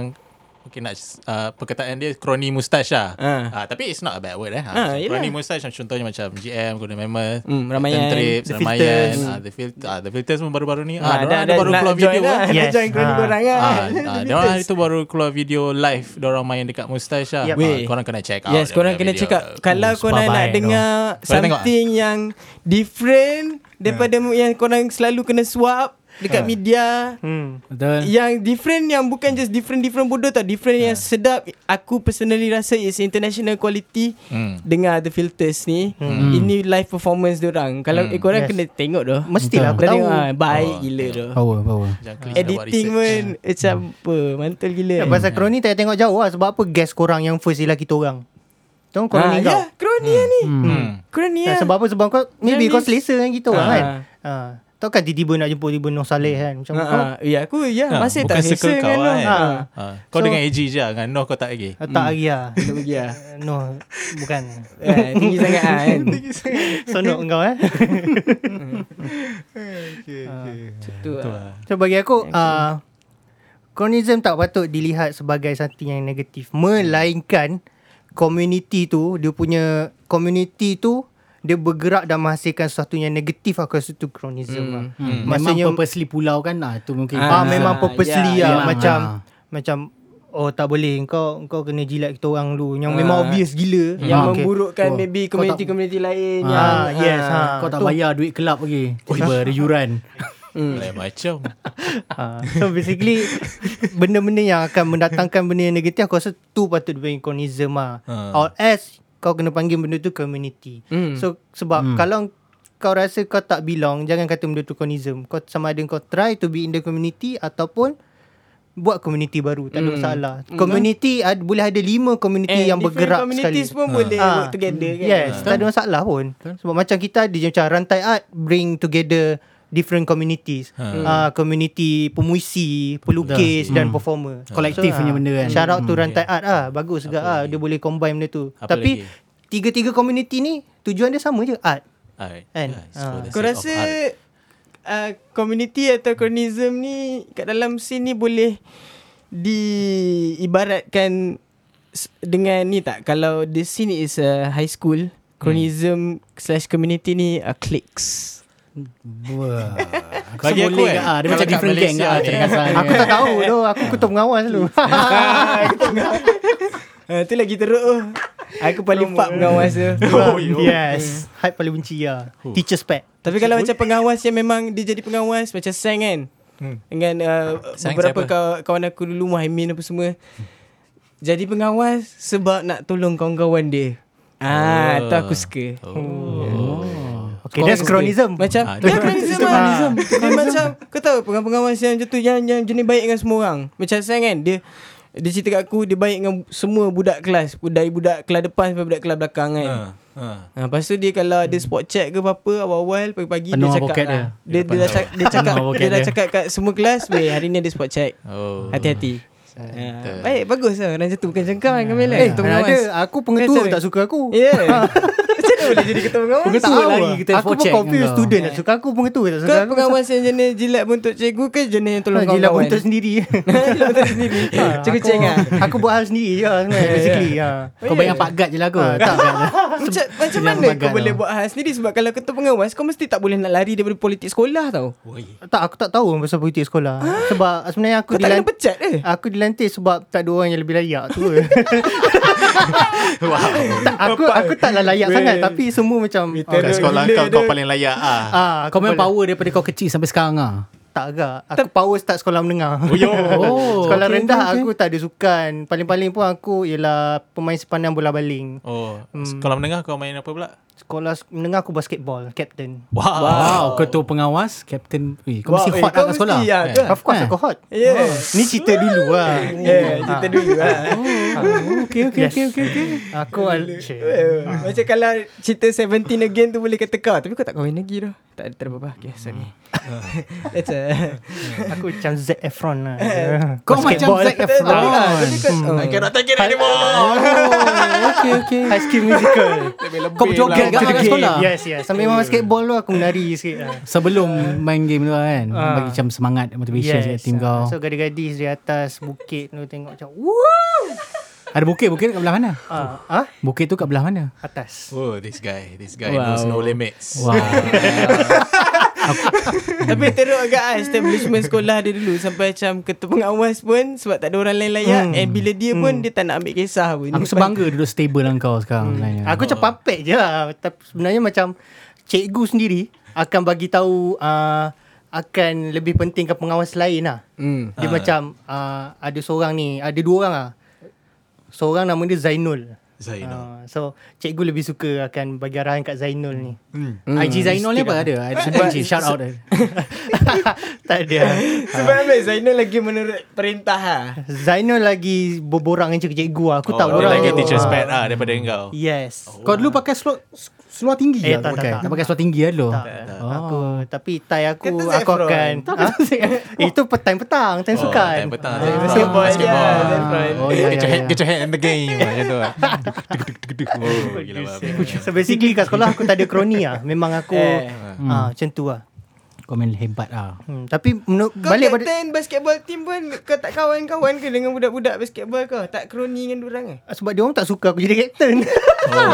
Mungkin nak uh, perkataan dia Crony Mustache lah Ah. uh, Tapi it's not a bad word eh yelah. Crony Mustache contohnya macam GM Golden Mammoth Hmm, Ramayan, Trips The Ramayan Filters. ah, The, Filters ah, The Filters pun baru-baru ni ah, dah, ada dah, baru nak keluar video lah. kan Yes. Join kroni Ah. korang lah. Ah, ah, dia orang hari tu baru keluar video live Diorang main dekat Mustache lah Yep. Weh. Korang kena check out Yes, korang kena video. check out. Kalau korang nak dengar something yang different daripada yang korang selalu kena swap dekat media. Hmm. Betul. Yang different yang bukan just different-different bodoh tau. Different yang sedap. Aku personally rasa is international quality. Hmm. Dengar The Filters ni. Ini live performance diorang. Kalau Hmm. eh, korang Yes. kena tengok doh. Mestilah aku tahu. tengok, ah, Baik Oh, gila tengok. doh. Power, power. Editing pun macam apa. Mantul gila. Ya, pasal Kroni tak tengok jauh lah Sebab apa guest korang yang first ialah kita orang Tahu korang Ah, ni ya, kau kroni lah ni. Hmm. Kroni Ya, lah. sebab apa? Sebab kau maybe kau ni- selesa dengan kita orang Ah. kan. Ha. Tahu kan tiba-tiba nak jemput tiba Noh Saleh kan. Macam Ha, kau ha. Ya aku ya Ah, masih tak selesa circle kau dengan Noh. kan. Ha. Ah, Kau So- dengan AG je lah Dengan Noh kau tak lagi ah, tak lagi lah. Tak pergi lah. Noh bukan. Eh, tinggi sangat ah, kan. Sonok kau eh. Tu lah. So bagi aku uh, Cronism tak patut dilihat sebagai satu yang negatif Melainkan Community tu Dia punya Community tu Dia bergerak dan menghasilkan sesuatu yang negatif Aku rasa tu Cronism Hmm. lah Hmm. Maksudnya- Memang purposely pulau kan lah. Itu mungkin. Ah, Ah, memang purposely ya, lah ya. macam Ah. macam oh tak boleh kau kau kena jilat kita orang dulu yang Ah. memang obvious gila Yang Ah, okay. memburukkan Oh, maybe community-community lain Ah, yang yes, ah. ah. Kau tak tu. bayar duit kelab lagi. Tiba ada yuran. Hmm. Lain macam Ah, so basically benda-benda yang akan mendatangkan benda yang negatif aku rasa tu patut dipanggil cronism lah Ah. or else kau kena panggil benda tu community Hmm. so sebab Hmm. kalau kau rasa kau tak belong jangan kata benda tu cronism kau sama ada kau try to be in the community ataupun buat community baru tak ada Hmm. masalah community ad, boleh ada lima community And yang different bergerak communities sekali pun boleh Ah. work together kan. Yes, tak ada masalah pun. Sebab macam kita ada macam rantai art bring together different communities. Ha. Uh, community pemuisi, pelukis dan Hmm. performer. Kolektif punya ah, benda kan. Shout out to Hmm, rantai art ah, bagus juga ah dia boleh combine benda tu. Apa Tapi lagi? tiga-tiga community ni tujuan dia sama je art. Alright. Kan? Yeah, Ah. Kau of rasa art. uh, community atau cronism ni kat dalam scene ni boleh diibaratkan dengan ni tak kalau the scene is a high school cronism slash community ni a cliques Wah. Aku Bagi aku kan, ke? Ah, dia macam different gang Malaysia ah, saya. Aku tak tahu tu, aku ketua pengawas dulu. uh, tu lagi teruk tu aku paling fuck pengawas tu Oh, yes. Hype paling benci lah. Teacher's pet. Tapi kalau macam pengawas yang memang dia jadi pengawas macam Sang kan. Hmm. Dengan uh, Sang beberapa siapa? kawan aku dulu Muhaimin apa semua. Jadi pengawas sebab nak tolong kawan-kawan dia. Ah, Oh. tu aku suka. Oh. Okay, that's cronism. Macam Ah, dia dia cronism cronism. lah. Dia macam kau tahu pengawas yang macam tu yang yang jenis baik dengan semua orang. Macam Sang kan dia dia cerita kat aku dia baik dengan semua budak kelas. Dari budak kelas depan sampai budak kelas belakang kan. Ah, ah. Ha, lepas tu dia kalau ada spot check ke apa-apa awal-awal pagi-pagi dia Penuh cakap poket lah. dia. Dia, dia, dah, cak, dia cakap Penuh poket dia dah dia. cakap kat semua kelas, weh hari ni ada spot check. Oh. Hati-hati. Betul. Ha, baik bagus lah orang macam tu bukan macam kau kan Kamil Eh, ada. Aku pengetua tak suka aku. Ya. Mana boleh jadi ketua pengawas? Pengetua Tahu lagi lah. kita Aku pun confused kau. student tak suka aku pengetua tak suka Kau aku. pengawas yang jenis jilat buntut cikgu ke jenis yang tolong Ha, Jilat buntut sendiri. Jilat buntut sendiri. Ha, Cikgu aku- ceng ah. Aku buat hal sendiri je sebenarnya basically. Ha. Kau bayang Pak Gad je lah kau. Ah, tak. Macam, mana kau boleh tau. buat hal sendiri Sebab kalau ketua pengawas Kau mesti tak boleh nak lari Daripada politik sekolah tau. Tak aku tak tahu pasal politik sekolah. Sebab sebenarnya aku Kau tak dilantik pecat eh Aku dilantik sebab tak ada orang yang lebih layak tu. Wow. tak, aku aku taklah layak sangat tapi semua macam sekolah gila kau dia. kau paling layak ah. ah Kau power daripada kau kecil sampai sekarang ah. Tak agak. Aku power start sekolah menengah. Oh, yo. Oh, sekolah okay, rendah okay, aku tak ada sukan. Paling-paling pun aku ialah pemain sepanjang bola baling. Oh, sekolah menengah kau main apa pula? Sekolah menengah aku basketball, captain. Wow. Wow, ketua pengawas, kapten. Wih, kau mesti Wow, hot eh, lah kat sekolah. mesti, ya, Eh. tu. Of course Eh. aku hot. Yeah. Ni cerita dulu lah. Yeah, cerita dulu lah. Oh, okay, okay, Yes. okay, okay, okay. Aku al- Eh, Macam kalau cerita 17 again tu boleh kata kau Tapi kau tak kahwin lagi dah Tak ada terapa Okay sorry That's a aku macam Zac Efron lah. Kau macam Basketball. Zac Efron. Kau Hmm. I cannot take it anymore. Oh, okay, okay. High School Musical. Kau berjoget Get kat sekolah? Yes, yes. Sambil main basketball tu aku menari sikit lah. Sebelum main game tu kan. Ah. Bagi macam semangat, motivation yes. sikit tim kau. So gadis-gadis di atas bukit tu tengok macam Woo! Ada bukit-bukit kat belah mana? Ah, ah, Bukit tu kat belah mana? atas. Oh, this guy, this guy Wow. knows no limits. Wow. Tapi teruk agak lah Establishment sekolah dia dulu Sampai macam Ketua pengawas pun Sebab tak ada orang lain layak Hmm. And bila dia pun Dia tak nak ambil kisah pun Aku sebangga duduk stable dengan kau sekarang. sebenarnya. Aku macam papek je lah. Tapi sebenarnya macam cikgu sendiri akan bagi tahu uh, akan lebih penting ke pengawas lain lah. Hmm. Dia Ah. macam uh, ada seorang ni, ada dua orang lah. Seorang nama dia Zainul. Zainal. Uh, so cikgu lebih suka akan bagi arahan kat Zainul ni. Hmm. IG Zainal ni apa ada? IG shout out dia. tak ada. Sebab apa Zainal lagi menurut perintah lah Zainul lagi berborang dengan cikgu lah. Aku Oh, tak dia lagi teacher's Ah. pet lah daripada engkau. Yes. Kau dulu pakai seluar, seluar tinggi Eh, ke? tak, tak, pakai? tak. Tak pakai seluar tinggi lah dulu. Tak, Oh. Aku tapi tie aku Kata aku akan ha? Itu petang petang time Oh, sukan. time petang, Ah. time petang. Basketball. Oh, Get your head, get your head in the game macam tu. lah. Oh, gila. So basically kat sekolah aku tak ada kroni lah. Memang aku Eh. ah macam tu lah. Main hebat lah. Hmm, tapi menurut Kau balik pada captain basketball team pun Kau tak kawan-kawan ke Dengan budak-budak basketball kau Tak kroni dengan dorang ke sebab dia orang tak suka aku jadi kapten. Oh.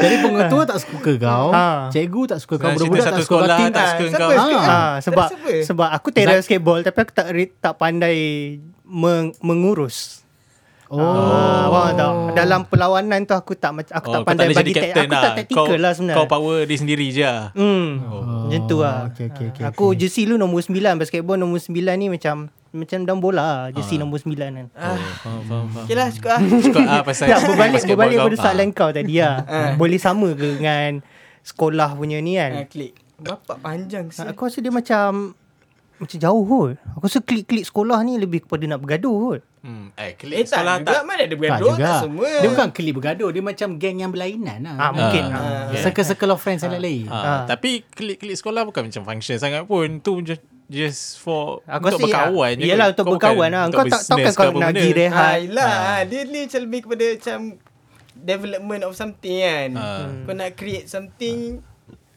Jadi pengetua tak suka kau. Ha. Cikgu tak suka kau. Budak-budak tak suka kau. sekolah tak suka Siapa kau. suka? ha, sebab sebab aku terer basketball tapi aku tak tak pandai meng, mengurus. Oh. Ah, faham tak? Dalam perlawanan tu aku tak aku Oh, tak pandai boleh bagi tak, aku tak tactical kau, lah sebenarnya. Kau power diri sendiri je lah. Hmm. Oh. Macam tu lah. Okay, okay, okay, aku jersey lu nombor 9 basketball nombor 9 ni macam macam dalam bola lah. Jersey nombor 9 kan. Oh, faham, faham, faham. Okay lah cukup lah Cukup ah pasal Tak berbalik berbalik kau. pada soalan kau tadi lah. Ah. Boleh sama ke dengan sekolah punya ni Ah, kan? Klik Bapak panjang sih Aku rasa dia macam macam jauh kot. Aku rasa klik-klik sekolah ni lebih kepada nak bergaduh kot. Hmm, eh, Eh klik tak sekolah juga tak. Mana ada Tak bergaduh juga. Tak semua Dia bukan klik bergaduh. Dia macam geng yang berlainan lah. Ah, mungkin. Ah. Ah. Yeah. Circle-circle of friends yang lain. Ah, Ah. Tapi klik-klik sekolah bukan macam function sangat pun. Tu just, just for Aku untuk berkawan je. Yelah kot. untuk Kau berkawan lah. untuk Kau tak tahu kan kau nak pergi Ah, rehat. yelah Dia ni macam lebih kepada macam Development of something kan Ah. Kau nak create something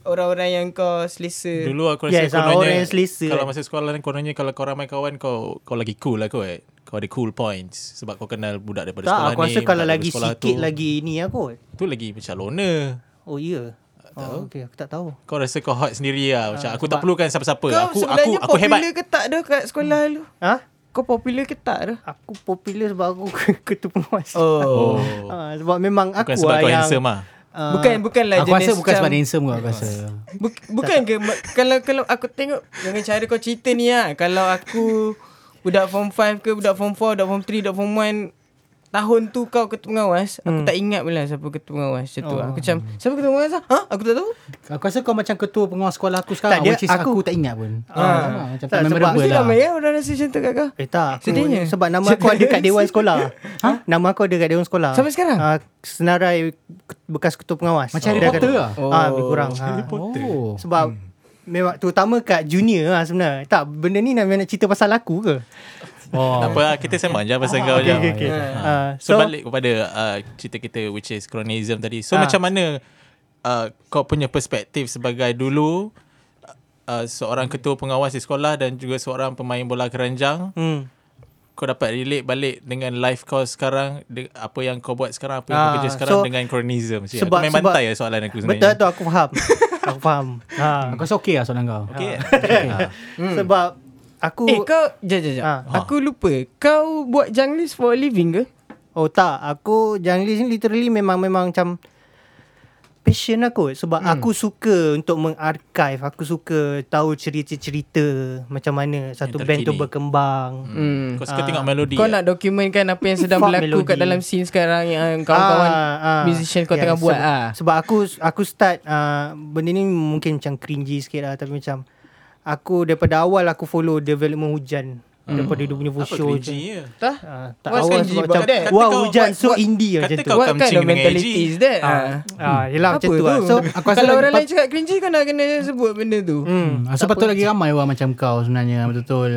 Orang-orang yang kau selesa Dulu aku rasa Yes, ah, kononnya orang yang selesa. Kalau masa sekolah ni kononnya Kalau kau ramai kawan kau Kau lagi cool lah kau eh Kau ada cool points Sebab kau kenal budak daripada Tak, sekolah aku ni rasa kalau lagi sikit tu. lagi ni lah kot. Tu lagi macam loner Oh ya. Oh, okay, aku tak tahu. Kau rasa kau hot sendiri lah Macam Ah, aku tak perlukan siapa-siapa Kau Aku aku sebenarnya aku hebat popular ke tak dah kat sekolah lu Ha? Kau popular ke tak dah Aku popular sebab aku ketua pengawas. Oh, Oh Ha, sebab memang aku Bukan sebab lah kau yang handsome lah ah, Bukan bukanlah Aku jenis rasa bukan sebab macam- handsome kot aku rasa. Buk- Bukan ke Kalau kalau aku tengok Dengan cara kau cerita ni lah Kalau aku Budak form 5 ke Budak form 4 Budak form 3 Budak form 1 Tahun tu kau ketua pengawas Aku Hmm. tak ingat pula Siapa ketua pengawas Macam tu Oh. Aku macam Siapa ketua pengawas? Ha? Aku tak tahu Aku rasa kau macam ketua pengawas sekolah aku sekarang. Tak, dia- which is aku, aku- tak ingat pun. Ah. Ah, macam Tak, tak sebab- memorable Mesti lah. ramai ya Orang rasa macam tu kat kau Eh tak aku, Sedihnya. Sebab nama aku ada kat Dewan Sekolah ha? Nama aku ada kat Dewan Sekolah Sampai sekarang? uh, Senarai Bekas ketua pengawas Macam Harry Potter kata- lah. Ah, Lebih kurang ha. Oh. Sebab Memang terutama kat junior lah sebenarnya Tak benda ni nak, nak cerita pasal aku ke Oh. Tak apa lah Kita sembang je pasal kau je okay, okay, okay. Ah. Ah, So, so, balik kepada uh, cerita kita which is chronism tadi. So Ah. macam mana uh, kau punya perspektif sebagai dulu uh, seorang ketua pengawas di sekolah dan juga seorang pemain bola keranjang hmm. Kau dapat relate balik dengan life kau sekarang de, apa yang kau buat sekarang apa yang kau Ah, kerja sekarang so, dengan chronism. Sebab, main sebab- bantai lah soalan aku sebenarnya. Betul tu aku faham Aku faham ha. Aku rasa okey lah soalan kau. Okay. Hmm. Sebab Aku Eh kau Jap jap jap Ah. Aku lupa Kau buat junglis for a living ke? Oh tak Aku Junglis ni literally Memang memang macam passion aku sebab hmm. aku suka untuk mengarchive aku suka tahu cerita-cerita macam mana satu Yang band tu berkembang Hmm. Kau suka tengok melodi Kau tak? nak dokumentkan apa yang sedang Fuck berlaku kat melody. dalam scene sekarang yang kawan-kawan Ah, ah. musician kau Ya, tengah buat sebab, ah. Sebab aku aku start uh, benda ni mungkin macam cringy sikit lah tapi macam aku daripada awal aku follow development hujan hmm. daripada dia punya Apa show je Tah? Uh, tak What's awal sebab macam that? Wah hujan so buat- indie macam tu kau What kind of dengan mentality is that? Ah. Ah, yelah macam tu lah. So Aku rasa Kalau orang lain cakap cringy kau nak kena sebut benda tu. hmm, Hmm, so patut lagi ramai orang macam kau sebenarnya betul-betul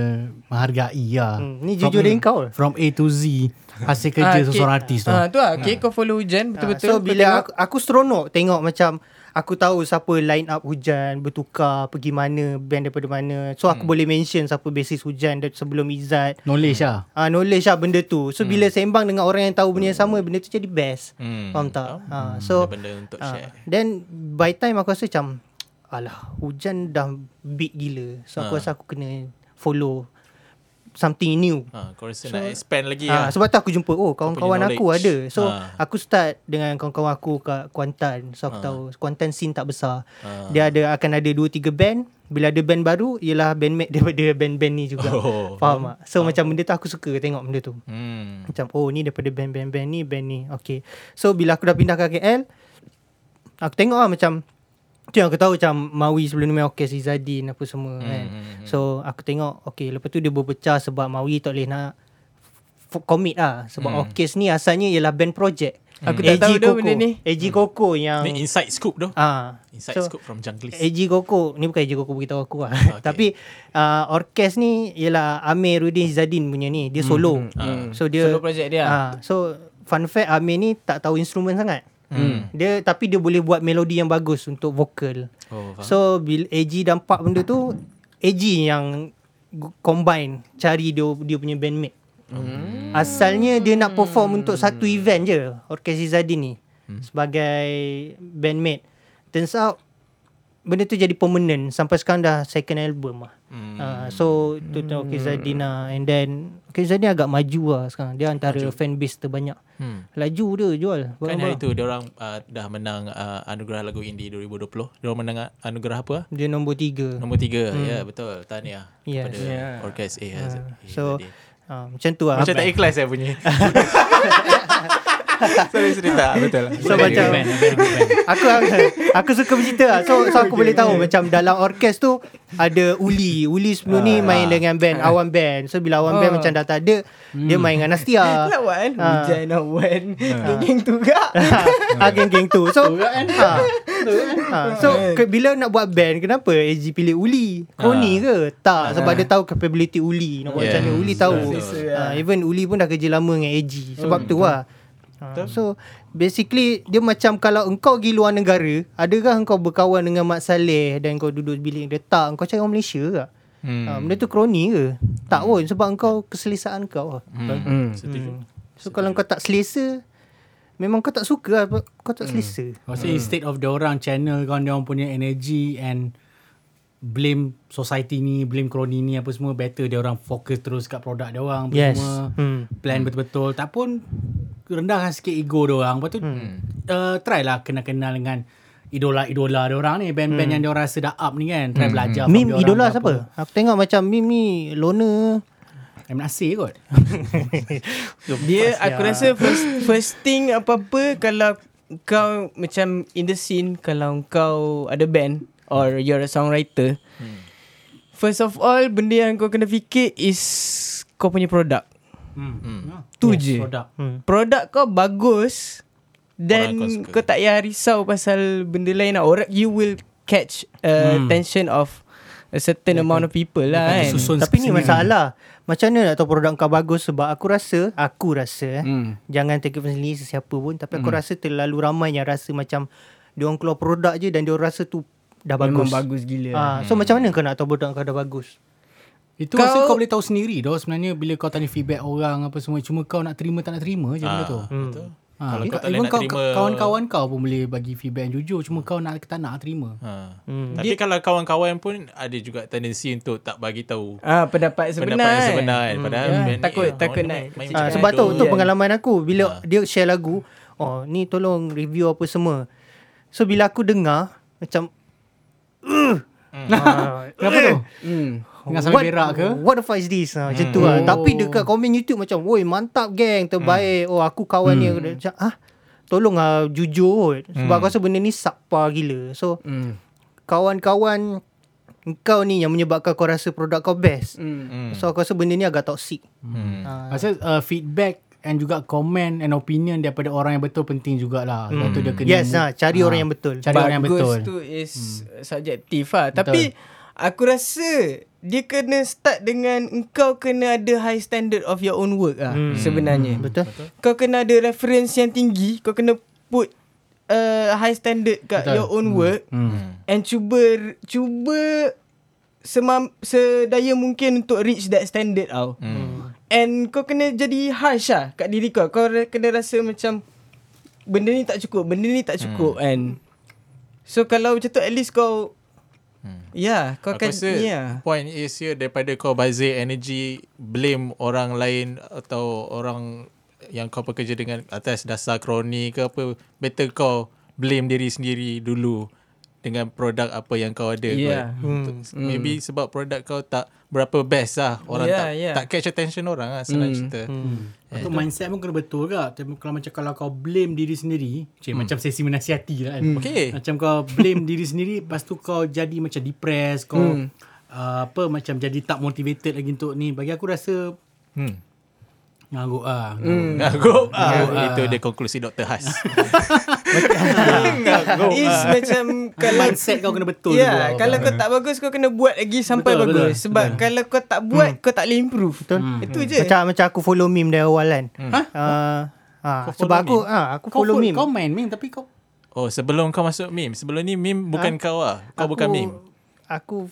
menghargai lah. hmm, ni jujur dari kau. From A to Z hasil kerja Ah, ah, seseorang artis tu. Ah, tu lah. Okay, kau follow hujan betul-betul. Ah, so bila aku, aku seronok tengok macam aku tahu siapa line up hujan bertukar pergi mana band daripada mana. So aku boleh mention siapa basis hujan dari sebelum Izzat. Knowledge lah. Ah knowledge lah benda tu. So bila sembang dengan orang yang tahu benda yang sama benda tu jadi best. Hmm. Faham tak? Ha, Hmm, so ada benda untuk ah, share. then by time aku rasa macam alah hujan dah big gila. So aku Ah. rasa aku kena follow something new. Ha, kau rasa nak expand lagi Ah, lah. sebab tu aku jumpa oh kawan-kawan aku ada. So Ah. aku start dengan kawan-kawan aku kat Kuantan. So aku Ah. tahu Kuantan scene tak besar. Ah. Dia ada akan ada 2 3 band. Bila ada band baru ialah bandmate daripada band-band ni juga. Oh. Faham tak? So macam benda tu aku suka tengok benda tu. Hmm. Macam oh ni daripada band-band-band ni band ni. Okay. So bila aku dah pindah ke KL aku tengok lah macam tu yang aku tahu macam Maui sebelum ni main orkes Izzadin apa semua Hmm, kan. hmm, hmm. So aku tengok okay lepas tu dia berpecah sebab Maui tak boleh nak f- commit lah sebab Hmm. orkes ni asalnya ialah band project. Aku tak tahu dah benda ni. AG Koko yang Ni inside scoop tu. ah Inside so, scoop from Junglist. AG Koko ni bukan AG Koko beritahu aku lah. Okay. Tapi uh, orkes ni ialah Amir Rudin Zadin punya ni. Dia solo. Hmm. So dia Solo project dia. Ah, so fun fact Amir ni tak tahu instrumen sangat. Hmm. Dia tapi dia boleh buat melodi yang bagus untuk vokal. Oh, faham. So bila AG nampak benda tu AG yang combine cari dia dia punya bandmate. Hmm. Asalnya dia nak perform untuk satu event je Orkes Izzadin ni hmm. sebagai bandmate. Turns out benda tu jadi permanent sampai sekarang dah second album lah. Hmm. Uh, so tu tu Orkes Izzadin lah and then Orkes Izzadin agak maju lah sekarang. Dia antara fan base terbanyak. Hmm. Laju dia jual. Kan hari tu dia orang uh, dah menang uh, anugerah lagu indie 2020. Dia orang menang uh, anugerah apa? Dia nombor tiga. Nombor tiga. Hmm. Ya, betul. Tahniah Yes. kepada Yeah. Orkes A. Uh, so uh, macam tu lah. macam tak ikhlas saya bunyi. Sorry, sorry tak. Betul. So macam aku aku suka bercerita lah. So, so aku boleh tahu macam dalam orkes tu ada Uli. Uli sebelum ni main dengan band Awan Band. So bila Awan Band Ah. macam dah tak ada, dia main dengan Nastia. Lawan Ah. Hujan awan Geng tu ah, geng-geng tu. So ha, ha, so bila nak buat band kenapa AG pilih Uli? Kroni ke? Tak sebab dia tahu capability Uli. Nak buat macam mana Uli tahu. Even Uli pun dah kerja lama dengan AG. Sebab tu lah. Ha, so basically dia macam kalau engkau pergi luar negara, adakah engkau berkawan dengan Mak Saleh dan kau duduk bilik dia? Tak, engkau cari orang Malaysia ke? Hmm. Ha, benda tu kroni ke? Tak pun sebab engkau keselesaan kau lah. Hmm. Setuju. So kalau kau tak selesa Memang kau tak suka lah Kau tak selesa Kau rasa instead of dia orang channel kan dia orang punya energy and blame society ni, blame kroni ni apa semua better dia orang fokus terus kat produk dia orang apa Yes. semua. Hmm. Plan betul-betul. Tak pun rendahkan sikit ego dia orang. Lepas tu uh, try lah kenal-kenal dengan idola-idola dia orang ni, band-band yang dia orang rasa dah up ni kan. Try belajar from Mim idola siapa? Aku tengok macam Mim ni loner M. Nasir kot. Dia aku rasa first first thing apa-apa kalau kau macam in the scene kalau kau ada band or you're a songwriter. First of all benda yang kau kena fikir is kau punya produk. Hmm. Tu Yes, je. Produk. hmm. Produk kau bagus dan Orang kau kau tak payah risau pasal benda lain lah. Orang you will catch uh, Hmm. attention of a certain amount of people lah Dia kan. Tapi ni masalah Macam mana nak tahu produk kau bagus Sebab aku rasa Aku rasa eh, Hmm. Jangan take it personally Sesiapa pun Tapi aku rasa terlalu ramai yang rasa macam Dia orang keluar produk je Dan dia rasa tu Dah Memang bagus bagus gila. Ah, So macam mana kau nak tahu produk kau dah bagus Itu Kau- kau, boleh tahu sendiri doh sebenarnya bila kau tanya feedback orang apa semua cuma kau nak terima tak nak terima je benda tu. Hmm. Betul. Ha, Kalau kau tak nak kau, terima kawan-kawan kau pun boleh bagi feedback yang jujur cuma kau nak tak nak terima. Ha. Hmm. Tapi kalau kawan-kawan pun ada juga tendensi untuk tak bagi tahu Ah pendapat sebenar. pendapat yang sebenar kan. Padahal Ya, ni, takut- eh, takut nak main- main kecil- Ah, macam sebab tu tu Kan? pengalaman aku bila Ha. dia share lagu, oh ni tolong review apa semua. So bila aku dengar macam Kenapa tu? Hmm. Tengah sambil berak ke? What the fuck is this? Ha, macam tu lah. Oh. Tapi dekat komen YouTube macam, Woi mantap geng, terbaik. Oh aku kawan. Aku dah Macam, ah, tolong lah jujur. Sebab aku rasa benda ni sakpa gila. So, Hmm. kawan-kawan kau ni yang menyebabkan kau rasa produk kau best. Hmm. Hmm. So aku rasa benda ni agak toxic. Hmm. Ha, Rasa uh, feedback and juga comment and opinion daripada orang yang betul penting jugalah. Sebab tu dia kena yes, ha, cari Ah. orang yang betul. Cari orang yang Bagus betul. tu is hmm. subjektif lah. Tapi aku rasa dia kena start dengan engkau kena ada high standard of your own work lah Hmm. sebenarnya. Betul? Kau kena ada reference yang tinggi, kau kena put uh, high standard kat Betul. your own work Hmm. and cuba cuba semam, sedaya mungkin untuk reach that standard tau. Hmm. And kau kena jadi harsh lah kat diri kau. Kau kena rasa macam benda ni tak cukup, benda ni tak cukup hmm. and so kalau macam tu at least kau Hmm. ya yeah, kau Aku akan rasa. Yeah. point is here daripada kau bazir energy blame orang lain atau orang yang kau bekerja dengan atas dasar kroni ke apa better kau blame diri sendiri dulu dengan produk apa yang kau ada Yeah. Kau- Hmm. maybe sebab produk kau tak berapa best lah orang Yeah, tak yeah. tak catch attention orang lah senang Hmm. cerita Hmm. Untuk mindset pun kena betul ke Kalau macam kalau kau blame diri sendiri Cik, Hmm. Macam sesi menasihati lah kan Okay. Macam kau blame diri sendiri Lepas tu kau jadi macam depressed Kau Hmm. uh, apa macam jadi tak motivated lagi untuk ni Bagi aku rasa hmm. Ngaruk lah Hmm. Ngagup ah, itu dia konklusi Dr. Has Is macam kalau Mindset kau kena betul Ya, dulu. kalau kau tak bagus kau kena buat lagi sampai Betul, bagus. betul, Sebab betul. kalau kau tak buat kau tak boleh improve. Betul. Itu je. Macam macam aku follow meme dari awal kan. Ha? Uh, ha, sebab aku ah aku follow fo- meme. Kau main meme tapi kau Oh sebelum kau masuk meme Sebelum ni meme bukan kau lah Kau bukan meme Aku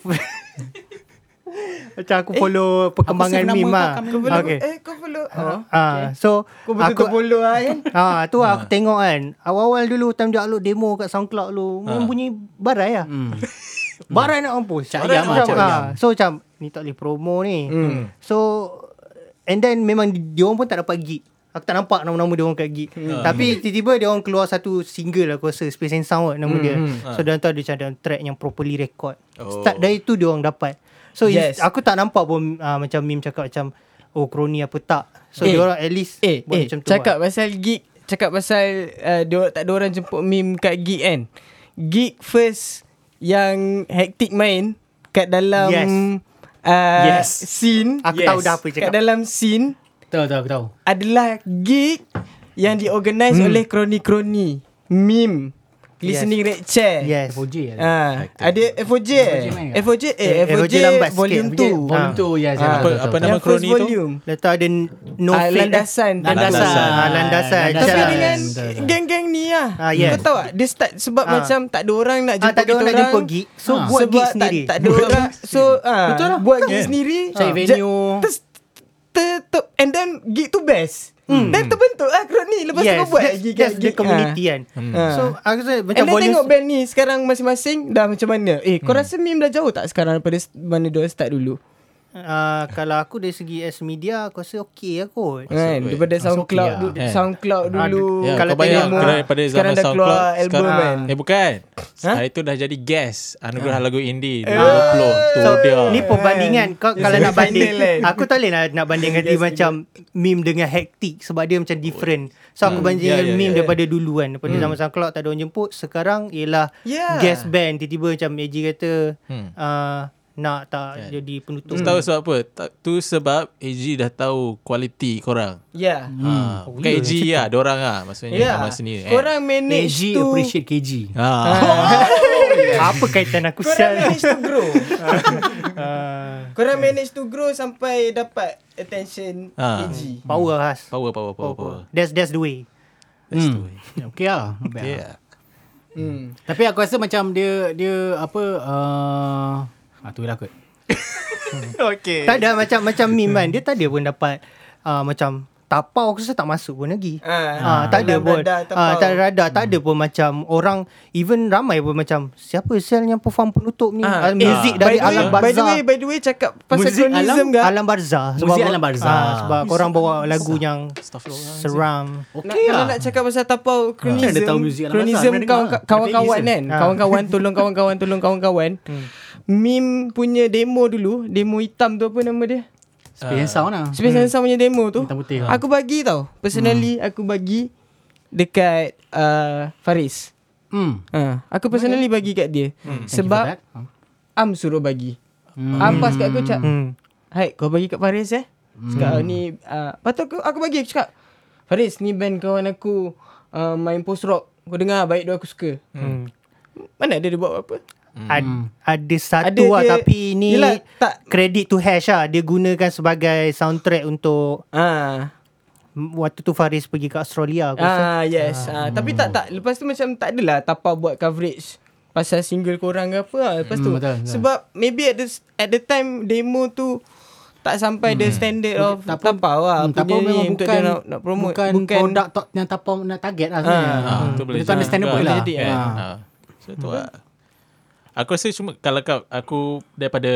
Macam aku follow perkembangan save nama meme lah. follow Okay. eh kau follow. Oh. Ah, so Kau betul-betul aku follow lah kan. Ah, tu lah aku tengok kan. Awal-awal dulu time dia upload demo kat SoundCloud dulu, ha. bunyi barai lah. hmm. Barai nak mampus. Cak ayam lah, cak ah, ayam. So macam ni tak boleh promo ni. Hmm. So and then memang di- dia orang pun tak dapat gig. Aku tak nampak nama-nama dia orang kat gig. Hmm. Tapi tiba-tiba dia orang keluar satu single aku rasa Space and Sound kot nama dia. So dia orang tu ada macam track yang properly record. Oh. Start dari tu dia orang dapat. So Yes. aku tak nampak pun uh, macam meme cakap macam oh kroni apa tak. So Eh. dia orang at least Eh, buat eh macam tu. cakap lah. pasal gig, cakap pasal uh, dia, tak ada orang jemput meme kat gig kan. Gig first yang hektik main kat dalam Yes. uh, Yes. scene. Aku yes. tahu dah apa dia Kat cakap. dalam scene Tahu tahu aku tahu adalah gig yang diorganize hmm. oleh kroni-kroni meme listening yes. chair. Yes. FOJ lah Ah, ada FOJ. FOJ ke? FOJ eh Eh, FOJ, FOJ lambat sikit. volume FOJ 2. Volume Ah. tu yes, yes, Apa- betul, apa betul. nama kroni tu? Letak ada no Ah, fade landasan. Landasan. Landasan. Tapi dengan geng-geng ni lah. Ah. Kau tahu tak? Dia start sebab macam tak ada orang nak Ah, jemput tak ada kita orang nak jemput gig. So buat gig sendiri. tak ada orang. So ah, lah. buat gig Kan? sendiri. Cari venue. Terus ter, and then gig tu best. Hmm. Dan terbentuk lah kroni Lepas tu yes, kau buat that's, gig that's the community kan. Ah. So aku rasa And macam then volume tengok band ni Sekarang masing-masing Dah macam mana Eh kau rasa meme dah jauh tak Sekarang daripada Mana dia start dulu uh, kalau aku dari segi as media aku rasa okey lah kot. Kan weh. Daripada Masuk SoundCloud okay du- lah. SoundCloud dulu Ya, Kalau kau tengok- daripada Sekarang zaman dah keluar SoundCloud album sekarang, kan Eh bukan Ha? Hari tu dah jadi guest Anugerah lagu indie Eh. 2020 Tu dia Ni perbandingan kau kalau nak banding kan? aku tak boleh nak, nak bandingkan dia macam meme dengan hectic sebab dia macam different. So aku bandingkan Ya, ya, meme ya. daripada dulu kan. Daripada zaman SoundCloud tak ada orang jemput, sekarang ialah guest band tiba-tiba macam AJ kata Hmm. uh, nak tak jadi penutup. Tu tahu sebab apa Ta- Tu sebab AG dah tahu Kualiti korang Ya ha, Bukan AG lah Diorang lah Maksudnya Ya Nama sendiri eh. Korang manage KG to appreciate KG ha. Apa kaitan aku Korang sial? manage to grow Uh, Korang manage to grow Sampai dapat Attention Ah. AG power khas. Power power power, Power, power. That's that's the way. That's the Hmm. way Okay lah bad lah. Yeah hmm. Tapi aku rasa macam dia Dia apa uh, ah, Tu lah kot Okay Tak ada macam macam meme kan. Dia tak ada pun dapat uh, macam tapau aku rasa tak masuk pun lagi. Ah, Ah, tak ada pun. radar tapau. Ah, tak ada radar, tak ada pun macam orang even ramai pun macam siapa sel yang perform penutup ni? Ah, Ah, muzik eh, dari by the way- Alam By the way, by the way cakap pasal Muzik kronism alam- ke? Alam Barzah Muzik Alam Barzah. ah, sebab korang bawa lagu yang seram. Nak, Okey kalau lah. nak cakap pasal tapau kronism, muzik Alam kronism kawan-kawan Ada kan, kawan-kawan tolong kawan-kawan tolong kawan-kawan. Meme punya demo dulu, demo hitam tu apa nama dia? Space and Sound lah. Space and Sound punya demo tu. Hitam putih lah. Aku bagi tau. Personally aku bagi dekat uh, Faris. Hmm. Ha, aku personally bagi kat dia. For Sebab. Hmm. Am suruh bagi. Am pas kat aku cakap, Hmm. Hai kau bagi kat Faris eh Cakap ni uh, Lepas tu aku, aku bagi Aku cakap Faris ni band kawan aku uh, Main post rock Kau dengar baik dia aku suka Hmm. Mana ada dia buat apa Ad, ada satu Ada lah dia- tapi ni Yelah, tak- credit to Hash lah. Dia gunakan sebagai soundtrack untuk Ah, waktu tu Faris pergi ke Australia. Aku rasa. ah yes. Ah, tapi tak tak lepas tu macam tak adalah tapau buat coverage pasal single korang ke apa lah. Lepas tu Hmm, betul, betul. sebab maybe at the at the time demo tu tak sampai the standard of Tak lah. Hmm, tapau punya ni memang untuk bukan dia nak, nak promote. bukan, produk tok yang tapau nak target lah sebenarnya. Ah, Hmm. tu boleh Dia tu understandable juga lah. jadi, kan? Ah. Ah. So tu lah. Aku rasa cuma kalau kat aku daripada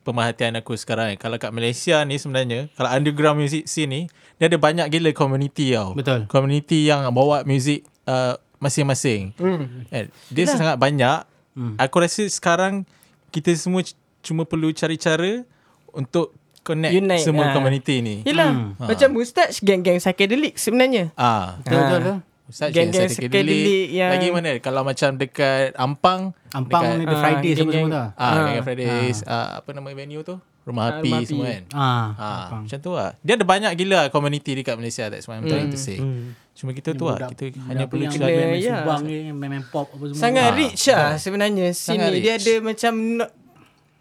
pemerhatian aku sekarang kalau kat Malaysia ni sebenarnya kalau underground music scene ni dia ada banyak gila community tau. Betul. Community yang bawa music uh, masing-masing. Hmm. Eh, dia sangat banyak. Hmm. Aku rasa sekarang kita semua c- cuma perlu cari cara untuk connect Unite, semua ah. community ni. Yelah Hmm. Macam Mustach Geng-geng psychedelic sebenarnya Ah, Betul betul. betul. Ustaz Geng-geng yang psychedelic psychedelic yang- Lagi mana Kalau macam dekat Ampang Ampang dekat, ni The Ah, Fridays apa geng-geng. semua tu. Ah, dengan Fridays ah. Apa nama venue tu Rumah Ah, Api Rumah Api. semua kan Ah. ah, Macam tu lah Dia ada banyak gila community dekat Malaysia That's what I'm trying to say Hmm. Cuma kita tu lah Kita budak hanya perlu yang cari main- main ya. subang ni, main-main pop apa semua. Sangat Ah, rich lah sebenarnya sini. Dia ada macam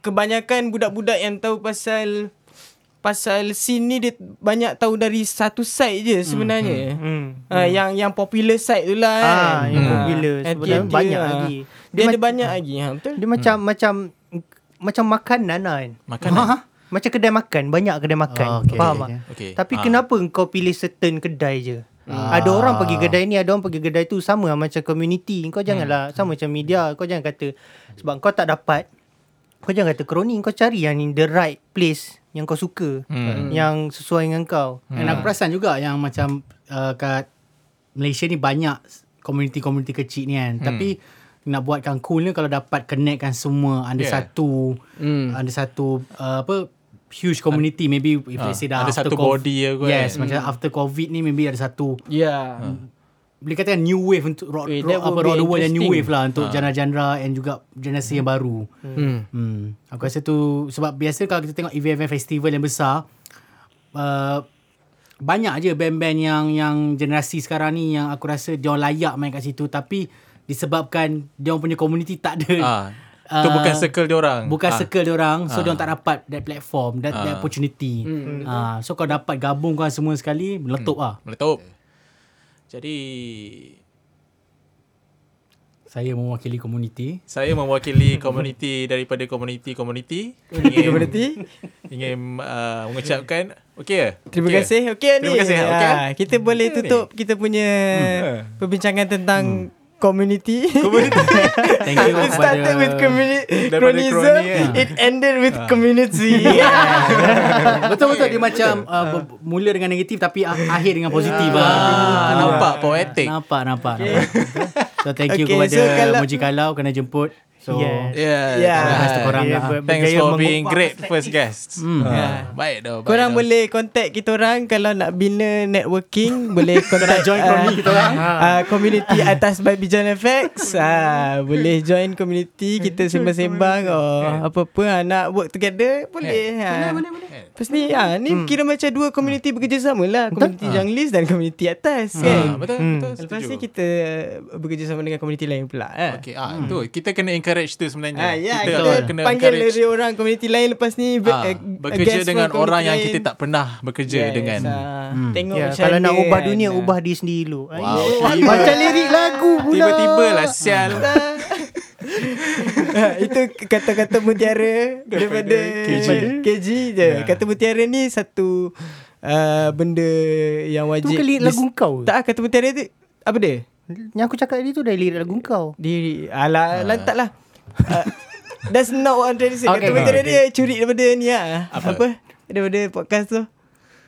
kebanyakan budak-budak yang tahu pasal pasal scene ni dia banyak tahu dari satu side je sebenarnya. Hmm. Ha, yang yang popular side tu lah kan. Ah, yang Ah. popular sebenarnya dia- banyak dia, lagi. Dia, Dia ada mac- banyak lagi. Ha, betul? Dia macam macam macam makanan lah kan. Makanan Macam kedai makan, banyak kedai makan. Oh, okay, Faham okay, tak? okay. Okay Tapi Ah. kenapa kau pilih certain kedai je? Ah. Ada orang pergi kedai ni, ada orang pergi kedai tu sama lah macam community. Kau janganlah sama macam media. Kau jangan kata sebab kau tak dapat kau jangan kata kroni kau cari yang in the right place yang kau suka. Hmm. Yang sesuai dengan kau. And aku perasan juga yang macam uh, kat Malaysia ni banyak community-community kecil ni kan. Tapi nak buatkan cool ni kalau dapat connectkan semua under Yeah. satu Hmm. under satu uh, apa huge community maybe if Ah, let's say dah ada after satu Cov- body je kot, Yes, kan. macam after covid ni maybe ada satu Ya. Boleh katakan new wave untuk rock, Eh, rock that apa rock the world yang new wave lah untuk genre-genre and juga generasi yang baru. Hmm. Hmm. Aku rasa tu sebab biasa kalau kita tengok event-event festival yang besar uh, banyak je band-band yang yang generasi sekarang ni yang aku rasa dia layak main kat situ tapi disebabkan dia orang punya community tak ada ah. Tu uh, bukan circle dia orang Bukan ah. circle dia orang So Ah. dia orang tak dapat That platform That, that Ah. opportunity Hmm. Ah, So kau dapat gabungkan semua sekali Meletup lah Meletup Jadi Saya mewakili community Saya mewakili community daripada community-community Community. Ingin uh, mengucapkan Okey ke? Terima Okey ke? kasih. Okey ni. Terima kasih. Okey. Ah, kita boleh Okey ni. tutup kita punya perbincangan tentang community. Thank you It started with community cronism. crony, kan? It ended with community. Betul-betul dia macam uh, ber- Mula dengan negatif Tapi ah- akhir dengan positif lah Ah, nampak poetic. Nampak nampak, nampak. So thank you Okay, kepada so kalau- Moji Kalau Kena jemput So Yes. Yeah. Yeah. terima kasih. korang Dia lah. Thanks for being great first guest. Hmm. Ah, Yeah. Baik dah. baik Korang boleh contact kita orang kalau nak bina networking boleh contact join crony kita orang. ah, community atas by Bijan FX ah boleh join community kita sembang-sembang oh apa-apa ah, nak work together boleh ah. boleh. Lepas ni ah ni kira macam dua community bekerjasama lah community junglis dan community atas Ah, kan betul, Hmm. betul. Lepas ni kita bekerjasama dengan community lain pula eh. Okay, ah, tu kita kena encourage tu sebenarnya. Ah, ya, kita kita, kena panggil encourage dari orang community lain lepas ni ah, eh, bekerja dengan orang yang lain. kita tak pernah bekerja Yes, dengan. ah. Hmm. Tengok Ya, macam kalau nak ubah dunia, ubah diri sendiri dulu. Wow. Macam lirik lagu pula. Tiba-tiba lah sial. Itu kata-kata mutiara daripada KG. KG je. Ya. Kata mutiara ni satu uh, benda yang Tu wajib bukan lirik lagu kau? Tak kata menteri tu apa dia? Yang aku cakap tadi tu dah lirik lagu kau Diri Alah lantak lah uh, That's not what I'm trying to say Okay, Kata okay. dia curi daripada ni lah Apa? Apa? Daripada podcast tu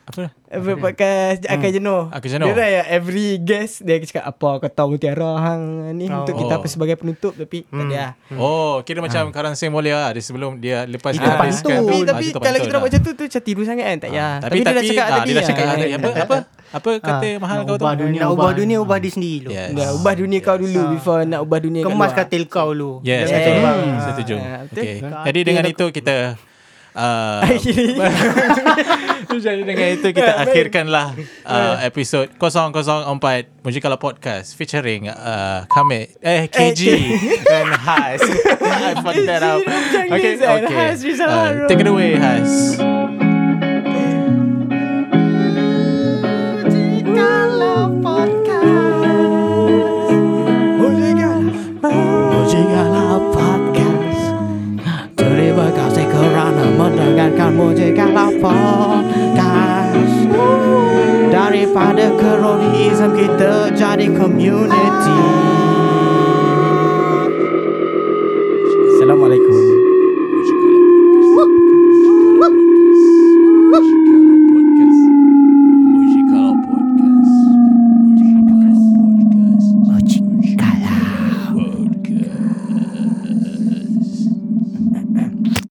Apa? Apa podcast Akan jenuh Akan Jenuh. Dia dah ya Every guest Dia akan cakap Apa kata Mutiara hang ni Oh. Untuk kita apa sebagai penutup Tapi tak ada lah Oh, kira macam Karang Seng boleh lah. Dia sebelum dia lepas Itu dia pantun. habiskan. Tapi, Ah, tapi itu kalau kita nak buat macam tu tu macam tiru sangat kan tak ya. Tapi, dia dah cakap ah, tadi. dia dah cakap ah, tadi. kan. Apa? Apa? Apa kata Ah. mahal Nak kau tu? ubah dunia, Nak ubah ubah. dunia Ubah diri sendiri dulu Yes. Ubah dunia kau dulu before nak ubah dunia kat Kemas katil kau dulu Yes. Hmm. Setuju. Ah. Katil Jadi dengan itu kita uh, Jadi dengan itu kita akhirkanlah uh, episod 004 Mujikala Podcast featuring uh, kami eh KG dan Has. I fucked that up. Okay, okay. Uh, take it away, Has. Mendengarkan Mujikala Podcast Daripada kronism kita jadi community. Assalamualaikum